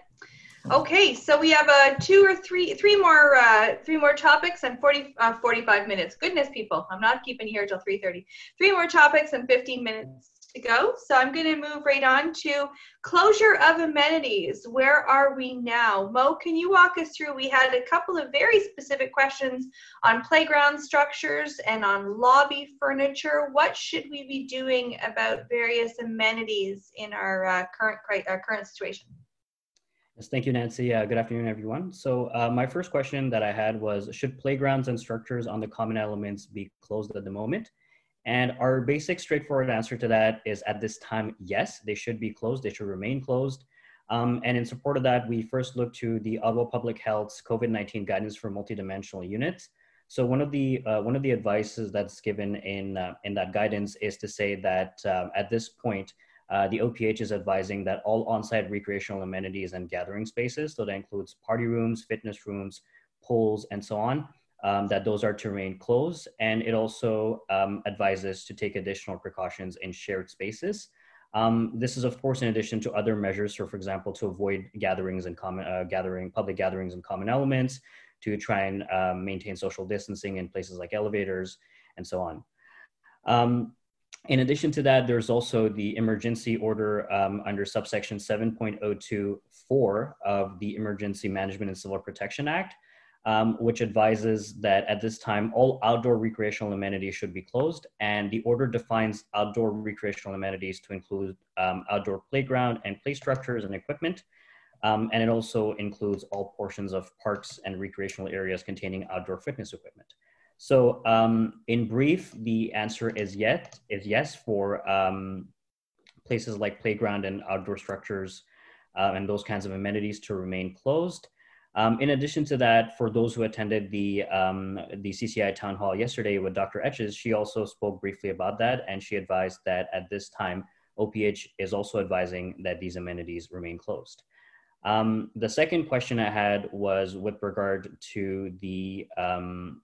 C: Okay, so we have uh, two or three, three more, uh, three more topics and 40, uh, 45 minutes. Goodness, people, I'm not keeping here till 3:30. Three more topics and 15 minutes to go. So I'm going to move right on to closure of amenities. Where are we now? Mo, can you walk us through? We had a couple of very specific questions on playground structures and on lobby furniture. What should we be doing about various amenities in our uh, current our current situation?
I: Yes, thank you, Nancy. Uh, good afternoon, everyone. So uh, my first question that I had was, should playgrounds and structures on the common elements be closed at the moment? And our basic straightforward answer to that is at this time, yes, they should be closed. They should remain closed. Um, and in support of that, we first looked to the Ottawa Public Health's COVID-19 guidance for multidimensional units. So one of the uh, one of the advices that's given in uh, in that guidance is to say that um, at this point, uh, the OPH is advising that all on-site recreational amenities and gathering spaces, so that includes party rooms, fitness rooms, pools, and so on, um, that those are to remain closed. And it also um, advises to take additional precautions in shared spaces. Um, this is, of course, in addition to other measures. So, for example, to avoid gatherings and common uh, gathering, public gatherings and common elements, to try and um, maintain social distancing in places like elevators, and so on. Um, in addition to that, there's also the emergency order um, under subsection 7.024 of the Emergency Management and Civil Protection Act, um, which advises that at this time, all outdoor recreational amenities should be closed. And the order defines outdoor recreational amenities to include um, outdoor playground and play structures and equipment. Um, and it also includes all portions of parks and recreational areas containing outdoor fitness equipment. So um, in brief, the answer is yes, is yes for um, places like playground and outdoor structures uh, and those kinds of amenities to remain closed. Um, in addition to that, for those who attended the, um, the CCI town hall yesterday with Dr. Etches, she also spoke briefly about that and she advised that at this time, OPH is also advising that these amenities remain closed. Um, the second question I had was with regard to the um,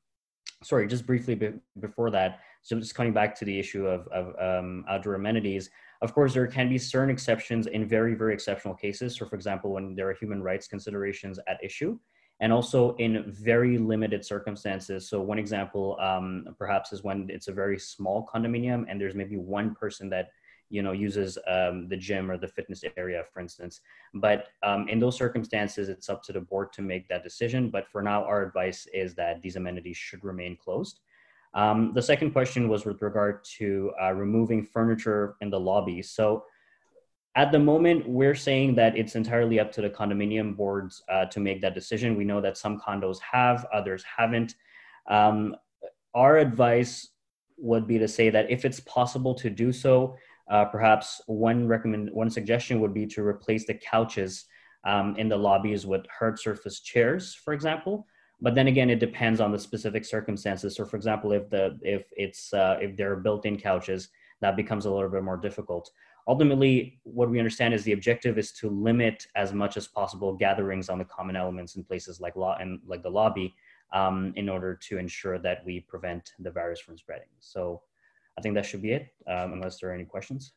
I: sorry, just briefly be before that, so just coming back to the issue of, of um, outdoor amenities, of course, there can be certain exceptions in very, very exceptional cases. So for example, when there are human rights considerations at issue, and also in very limited circumstances. So one example um, perhaps is when it's a very small condominium and there's maybe one person that you know uses um, the gym or the fitness area for instance. But um, in those circumstances it's up to the board to make that decision. But for now our advice is that these amenities should remain closed. Um, the second question was with regard to uh, removing furniture in the lobby. So at the moment we're saying that it's entirely up to the condominium boards uh, to make that decision. We know that some condos have others haven't. Um, our advice would be to say that if it's possible to do so Uh, perhaps one recommend one suggestion would be to replace the couches um, in the lobbies with hard surface chairs, for example. But then again, it depends on the specific circumstances. So, for example, if the if it's uh, if there are built-in couches, that becomes a little bit more difficult. Ultimately, what we understand is the objective is to limit as much as possible gatherings on the common elements in places like law and like the lobby, um, in order to ensure that we prevent the virus from spreading. So, I think that should be it, um, unless there are any questions.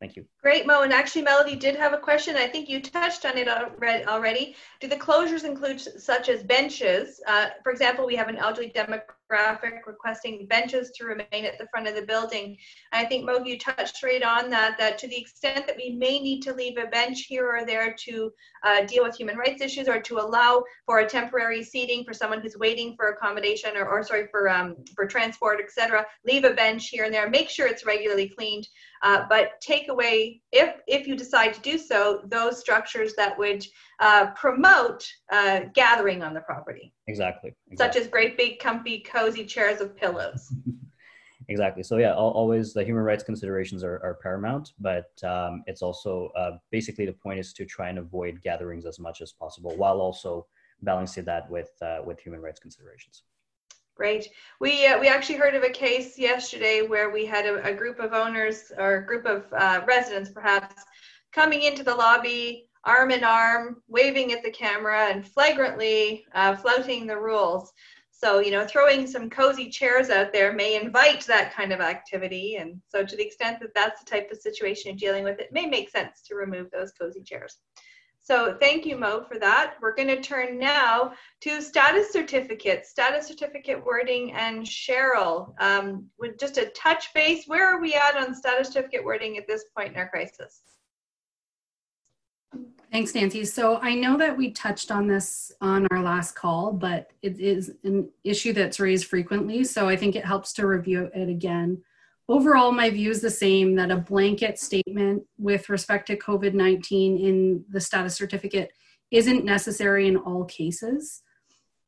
I: Thank you.
C: Great, Mo. And actually, Melody did have a question. I think you touched on it already. Do the closures include such as benches? Uh, for example, we have an elderly demographic requesting benches to remain at the front of the building. I think, Mo, you touched right on that, that to the extent that we may need to leave a bench here or there to uh, deal with human rights issues or to allow for a temporary seating for someone who's waiting for accommodation or, or sorry, for, um, for transport, etc., leave a bench here and there. Make sure it's regularly cleaned. Uh, but take away, if, if you decide to do so, those structures that would uh, promote uh, gathering on the property.
I: Exactly,
C: exactly. Such as great big, comfy, cozy chairs with pillows.
I: exactly. So yeah, always the human rights considerations are, are paramount, but um, it's also uh, basically the point is to try and avoid gatherings as much as possible while also balancing that with uh, with human rights considerations.
C: Great. We uh, we actually heard of a case yesterday where we had a, a group of owners or a group of uh, residents, perhaps, coming into the lobby arm in arm, waving at the camera, and flagrantly uh, flouting the rules. So you know, throwing some cozy chairs out there may invite that kind of activity. And so, to the extent that that's the type of situation you're dealing with, it may make sense to remove those cozy chairs. So thank you, Mo, for that. We're going to turn now to status certificates, status certificate wording, and Cheryl. Um, with just a touch base, where are we at on status certificate wording at this point in our crisis?
J: Thanks, Nancy. So I know that we touched on this on our last call, but it is an issue that's raised frequently. So I think it helps to review it again. Overall, my view is the same that a blanket statement with respect to COVID 19 in the status certificate isn't necessary in all cases.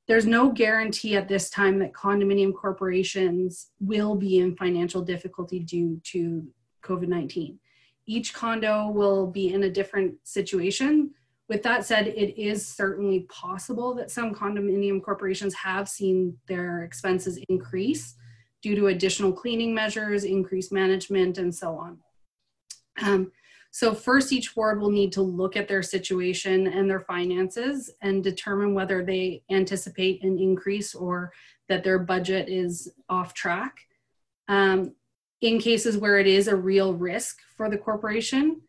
J: There's no guarantee at this time that condominium corporations will be in financial difficulty due to COVID 19. Each condo will be in a different situation. With that said, it is certainly possible that some condominium corporations have seen their expenses increase due to additional cleaning measures, increased management, and so on. Um, so first, each ward will need to look at their situation and their finances and determine whether they anticipate an increase or that their budget is off track. Um, in cases where it is a real risk for the corporation,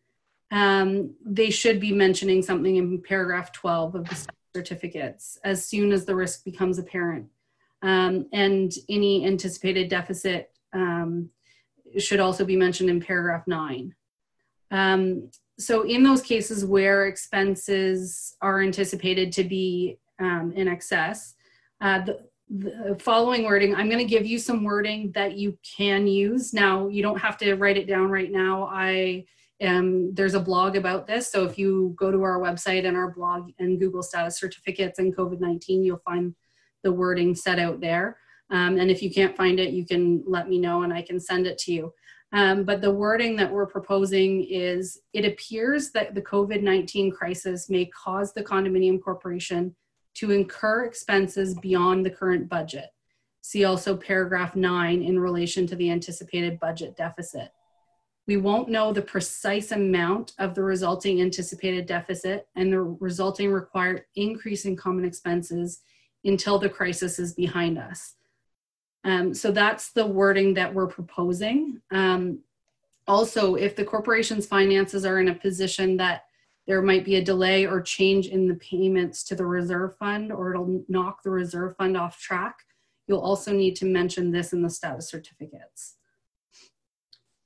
J: um, they should be mentioning something in paragraph 12 of the certificates as soon as the risk becomes apparent um, and any anticipated deficit um, should also be mentioned in paragraph nine. Um, so in those cases where expenses are anticipated to be um, in excess, uh, the, the following wording, I'm going to give you some wording that you can use. Now, you don't have to write it down right now. I am, there's a blog about this. So if you go to our website and our blog and Google status certificates and COVID-19, you'll find the wording set out there. Um, and if you can't find it, you can let me know and I can send it to you. Um, but the wording that we're proposing is it appears that the COVID 19 crisis may cause the condominium corporation to incur expenses beyond the current budget. See also paragraph nine in relation to the anticipated budget deficit. We won't know the precise amount of the resulting anticipated deficit and the resulting required increase in common expenses until the crisis is behind us. Um, so that's the wording that we're proposing. Um, also, if the corporation's finances are in a position that there might be a delay or change in the payments to the reserve fund or it'll knock the reserve fund off track, you'll also need to mention this in the status certificates.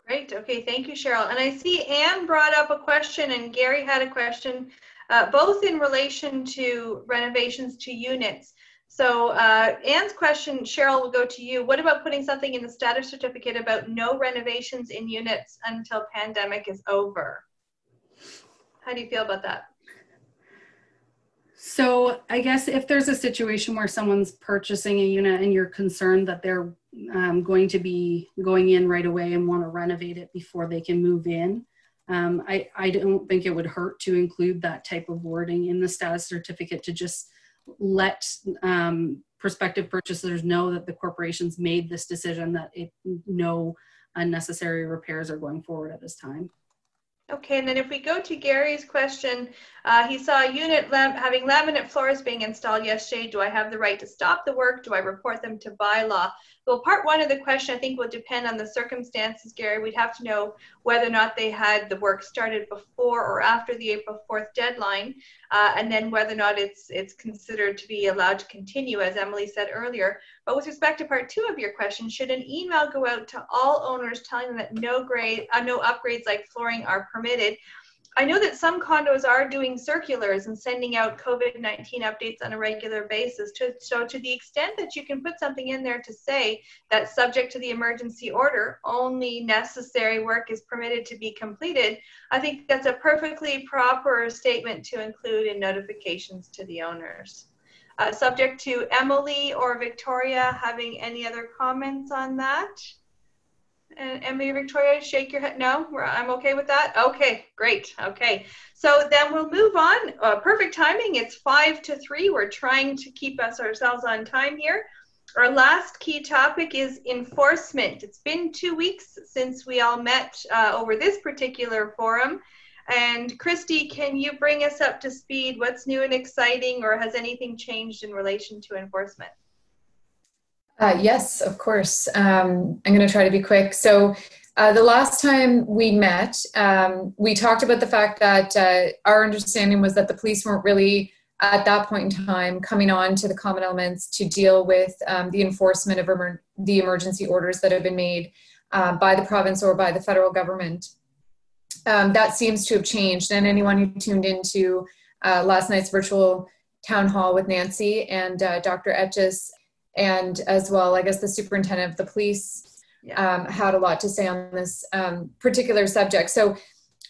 C: Great. Okay. Thank you, Cheryl. And I see Anne brought up a question and Gary had a question, uh, both in relation to renovations to units. So uh, Anne's question, Cheryl, will go to you. What about putting something in the status certificate about no renovations in units until pandemic is over? How do you feel about that?
J: So I guess if there's a situation where someone's purchasing a unit and you're concerned that they're um, going to be going in right away and want to renovate it before they can move in, um, I, I don't think it would hurt to include that type of wording in the status certificate to just let um, prospective purchasers know that the corporation's made this decision that it, no unnecessary repairs are going forward at this time.
C: Okay, and then if we go to Gary's question, uh, he saw a unit lam having laminate floors being installed yesterday. Do I have the right to stop the work? Do I report them to bylaw? Well, part one of the question I think will depend on the circumstances, Gary. We'd have to know whether or not they had the work started before or after the April 4th deadline, uh, and then whether or not it's it's considered to be allowed to continue, as Emily said earlier. But with respect to part two of your question, should an email go out to all owners telling them that no grade, uh, no upgrades like flooring are permitted? I know that some condos are doing circulars and sending out COVID 19 updates on a regular basis. To, so, to the extent that you can put something in there to say that, subject to the emergency order, only necessary work is permitted to be completed, I think that's a perfectly proper statement to include in notifications to the owners. Uh, subject to Emily or Victoria having any other comments on that? And Emily Victoria, shake your head. No, I'm okay with that. Okay, great. Okay, so then we'll move on. Uh, perfect timing. It's five to three. We're trying to keep us ourselves on time here. Our last key topic is enforcement. It's been two weeks since we all met uh, over this particular forum. And Christy, can you bring us up to speed? What's new and exciting, or has anything changed in relation to enforcement?
K: Uh, yes, of course. Um, I'm going to try to be quick. So, uh, the last time we met, um, we talked about the fact that uh, our understanding was that the police weren't really, at that point in time, coming on to the common elements to deal with um, the enforcement of emer- the emergency orders that have been made uh, by the province or by the federal government. Um, that seems to have changed. And anyone who tuned into uh, last night's virtual town hall with Nancy and uh, Dr. Etches and as well, I guess the superintendent of the police yeah. um, had a lot to say on this um, particular subject. So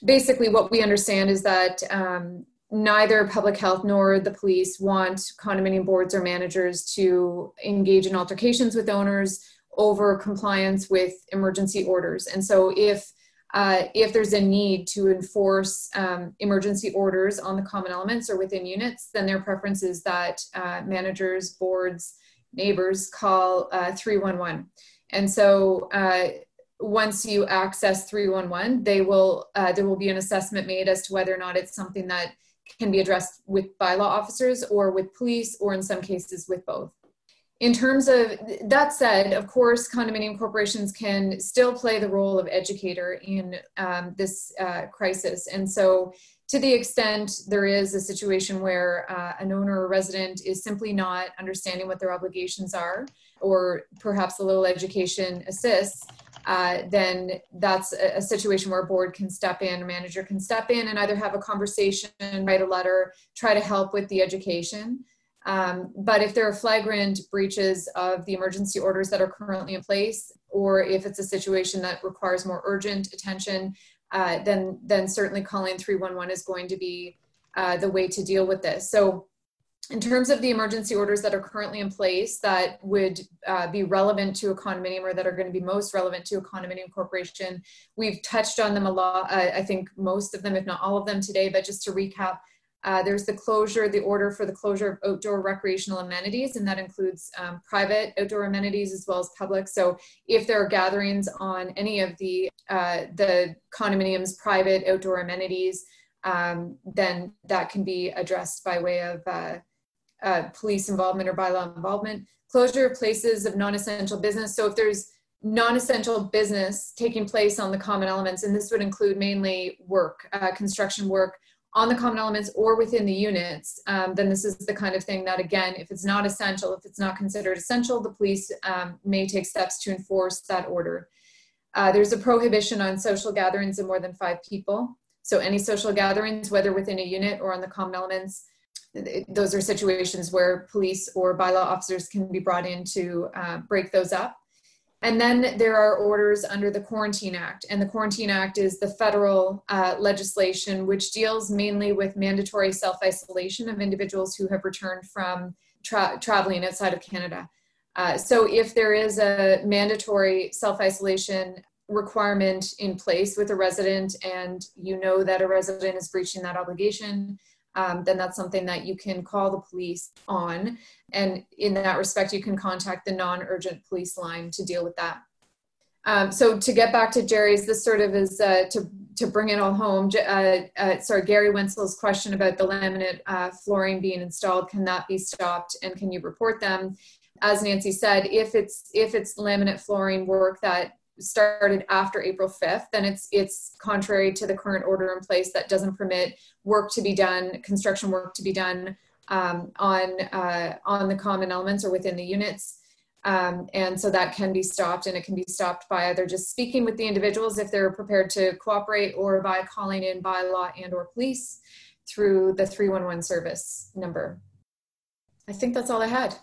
K: basically, what we understand is that um, neither public health nor the police want condominium boards or managers to engage in altercations with owners over compliance with emergency orders. And so if uh, if there's a need to enforce um, emergency orders on the common elements or within units, then their preference is that uh, managers, boards, neighbors call uh, 311. And so uh, once you access 311, they will uh, there will be an assessment made as to whether or not it's something that can be addressed with bylaw officers or with police or in some cases with both. In terms of that said, of course, condominium corporations can still play the role of educator in um, this uh, crisis. And so to the extent there is a situation where uh, an owner or resident is simply not understanding what their obligations are, or perhaps a little education assists, uh, then that's a, a, situation where a board can step in, a manager can step in and either have a conversation, write a letter, try to help with the education. Um, but if there are flagrant breaches of the emergency orders that are currently in place, or if it's a situation that requires more urgent attention, uh, then then certainly calling 311 is going to be uh, the way to deal with this. So in terms of the emergency orders that are currently in place that would uh, be relevant to a condominium or that are going to be most relevant to a condominium corporation, we've touched on them a lot. Uh, I think most of them, if not all of them today, but just to recap, uh, there's the closure, the order for the closure of outdoor recreational amenities, and that includes um, private outdoor amenities as well as public. So if there are gatherings on any of the uh, the condominium's private outdoor amenities, um, then that can be addressed by way of uh, uh police involvement or bylaw involvement. Closure of places of non-essential business. So if there's non-essential business taking place on the common elements, and this would include mainly work, uh, construction work, on the common elements or within the units, um, then this is the kind of thing that, again, if it's not essential, if it's not considered essential, the police um, may take steps to enforce that order. Uh, there's a prohibition on social gatherings of more than five people. So any social gatherings, whether within a unit or on the common elements, those are situations where police or bylaw officers can be brought in to uh, break those up. And then there are orders under the Quarantine Act. And the Quarantine Act is the federal uh, legislation which deals mainly with mandatory self isolation of individuals who have returned from tra- traveling outside of Canada. Uh, so if there is a mandatory self isolation requirement in place with a resident and you know that a resident is breaching that obligation, um, then that's something that you can call the police on. And in that respect, you can contact the non urgent police line to deal with that. Um, so to get back to Jerry's, this sort of is uh, to to bring it all home. Uh, uh, sorry, Gary Wenzel's question about the laminate uh, flooring being installed. Can that be stopped, and can you report them? As Nancy said, if it's if it's laminate flooring work that started after April 5th, then it's it's contrary to the current order in place that doesn't permit work to be done, construction work to be done um, on uh, on the common elements or within the units. Um, and so that can be stopped and it can be stopped by either just speaking with the individuals if they're prepared to cooperate or by calling in by law and or police through the 311 service number. I think that's all I had.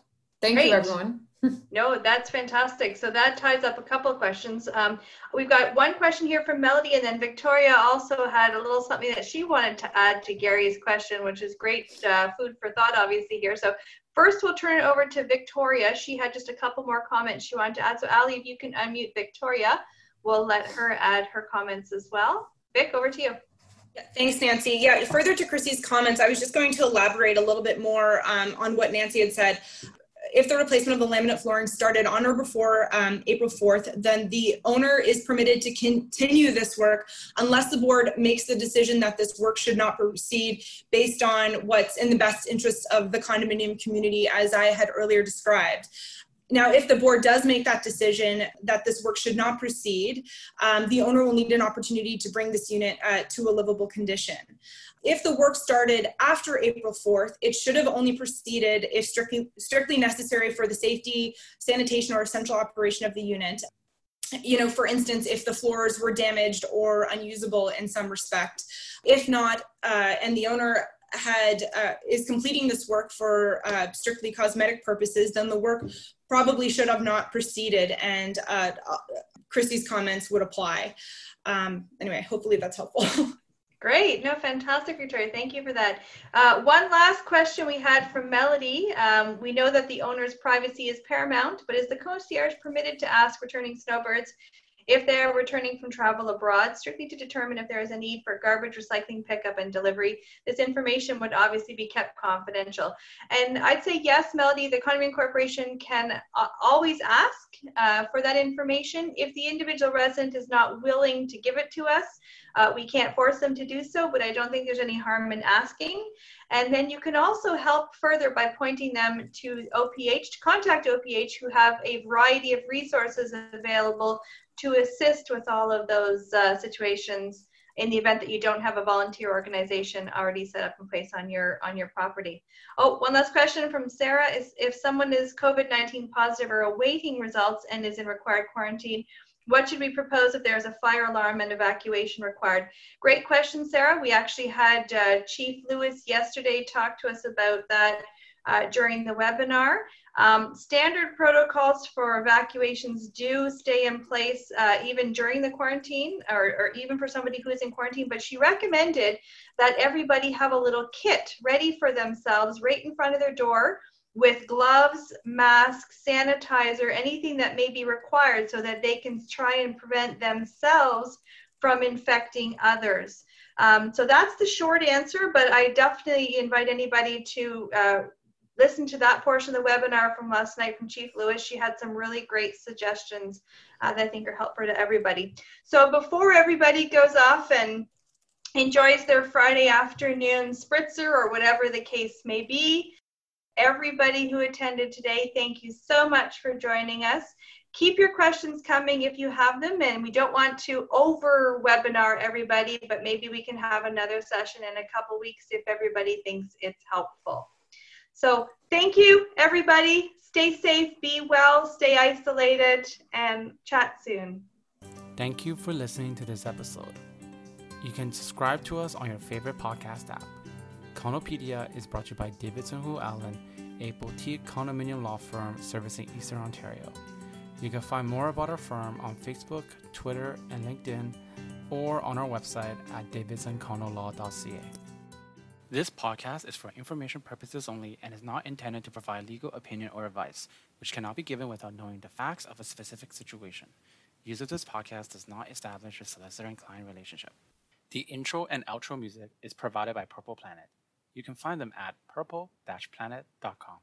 K: Thank Great. you everyone
C: no, that's fantastic. So that ties up a couple of questions. Um, we've got one question here from Melody, and then Victoria also had a little something that she wanted to add to Gary's question, which is great uh, food for thought, obviously, here. So first, we'll turn it over to Victoria. She had just a couple more comments she wanted to add. So, Ali, if you can unmute Victoria, we'll let her add her comments as well. Vic, over to you.
G: Thanks, Nancy. Yeah, further to Chrissy's comments, I was just going to elaborate a little bit more um, on what Nancy had said if the replacement of the laminate flooring started on or before um, April 4th, then the owner is permitted to continue this work unless the board makes the decision that this work should not proceed based on what's in the best interest of the condominium community, as I had earlier described. Now, if the board does make that decision that this work should not proceed, um, the owner will need an opportunity to bring this unit uh, to a livable condition. If the work started after April 4th, it should have only proceeded if strictly, strictly necessary for the safety, sanitation, or essential operation of the unit. You know, for instance, if the floors were damaged or unusable in some respect. If not, uh, and the owner had uh, is completing this work for uh, strictly cosmetic purposes, then the work probably should have not proceeded, and uh, Chrissy's comments would apply. Um, anyway, hopefully that's helpful.
C: Great. No, fantastic, Victoria. Thank you for that. Uh, one last question we had from Melody. Um, we know that the owner's privacy is paramount, but is the concierge permitted to ask returning snowbirds if they are returning from travel abroad, strictly to determine if there is a need for garbage recycling pickup and delivery. This information would obviously be kept confidential. And I'd say yes, Melody, the condominium corporation can uh, always ask uh, for that information. If the individual resident is not willing to give it to us, uh, we can't force them to do so, but I don't think there's any harm in asking. And then you can also help further by pointing them to OPH, to contact OPH, who have a variety of resources available to assist with all of those uh, situations in the event that you don't have a volunteer organization already set up in place on your on your property. Oh, one last question from Sarah is if someone is COVID-19 positive or awaiting results and is in required quarantine, what should we propose if there's a fire alarm and evacuation required? Great question, Sarah. We actually had uh, Chief Lewis yesterday talk to us about that uh, during the webinar. Um, standard protocols for evacuations do stay in place uh, even during the quarantine or, or, even for somebody who is in quarantine, but she recommended that everybody have a little kit ready for themselves right in front of their door with gloves, masks, sanitizer, anything that may be required so that they can try and prevent themselves from infecting others. Um, so that's the short answer, but I definitely invite anybody to uh, listen to that portion of the webinar from last night from Chief Lewis. She had some really great suggestions uh, that I think are helpful to everybody. So before everybody goes off and enjoys their Friday afternoon spritzer or whatever the case may be, everybody who attended today, thank you so much for joining us. Keep your questions coming if you have them, and we don't want to over webinar everybody, but maybe we can have another session in a couple weeks if everybody thinks it's helpful. So thank you, everybody. Stay safe, be well, stay isolated, and chat soon.
B: Thank you for listening to this episode. You can subscribe to us on your favorite podcast app. Condopedia is brought to you by Davidson Houle Allen, a boutique condominium law firm servicing Eastern Ontario. You can find more about our firm on Facebook, Twitter, and LinkedIn, or on our website at davidsoncondolaw.ca. This podcast is for information purposes only and is not intended to provide legal opinion or advice, which cannot be given without knowing the facts of a specific situation. Use of this podcast does not establish a solicitor and client relationship. The intro and outro music is provided by Purple Planet. You can find them at purple-planet.com.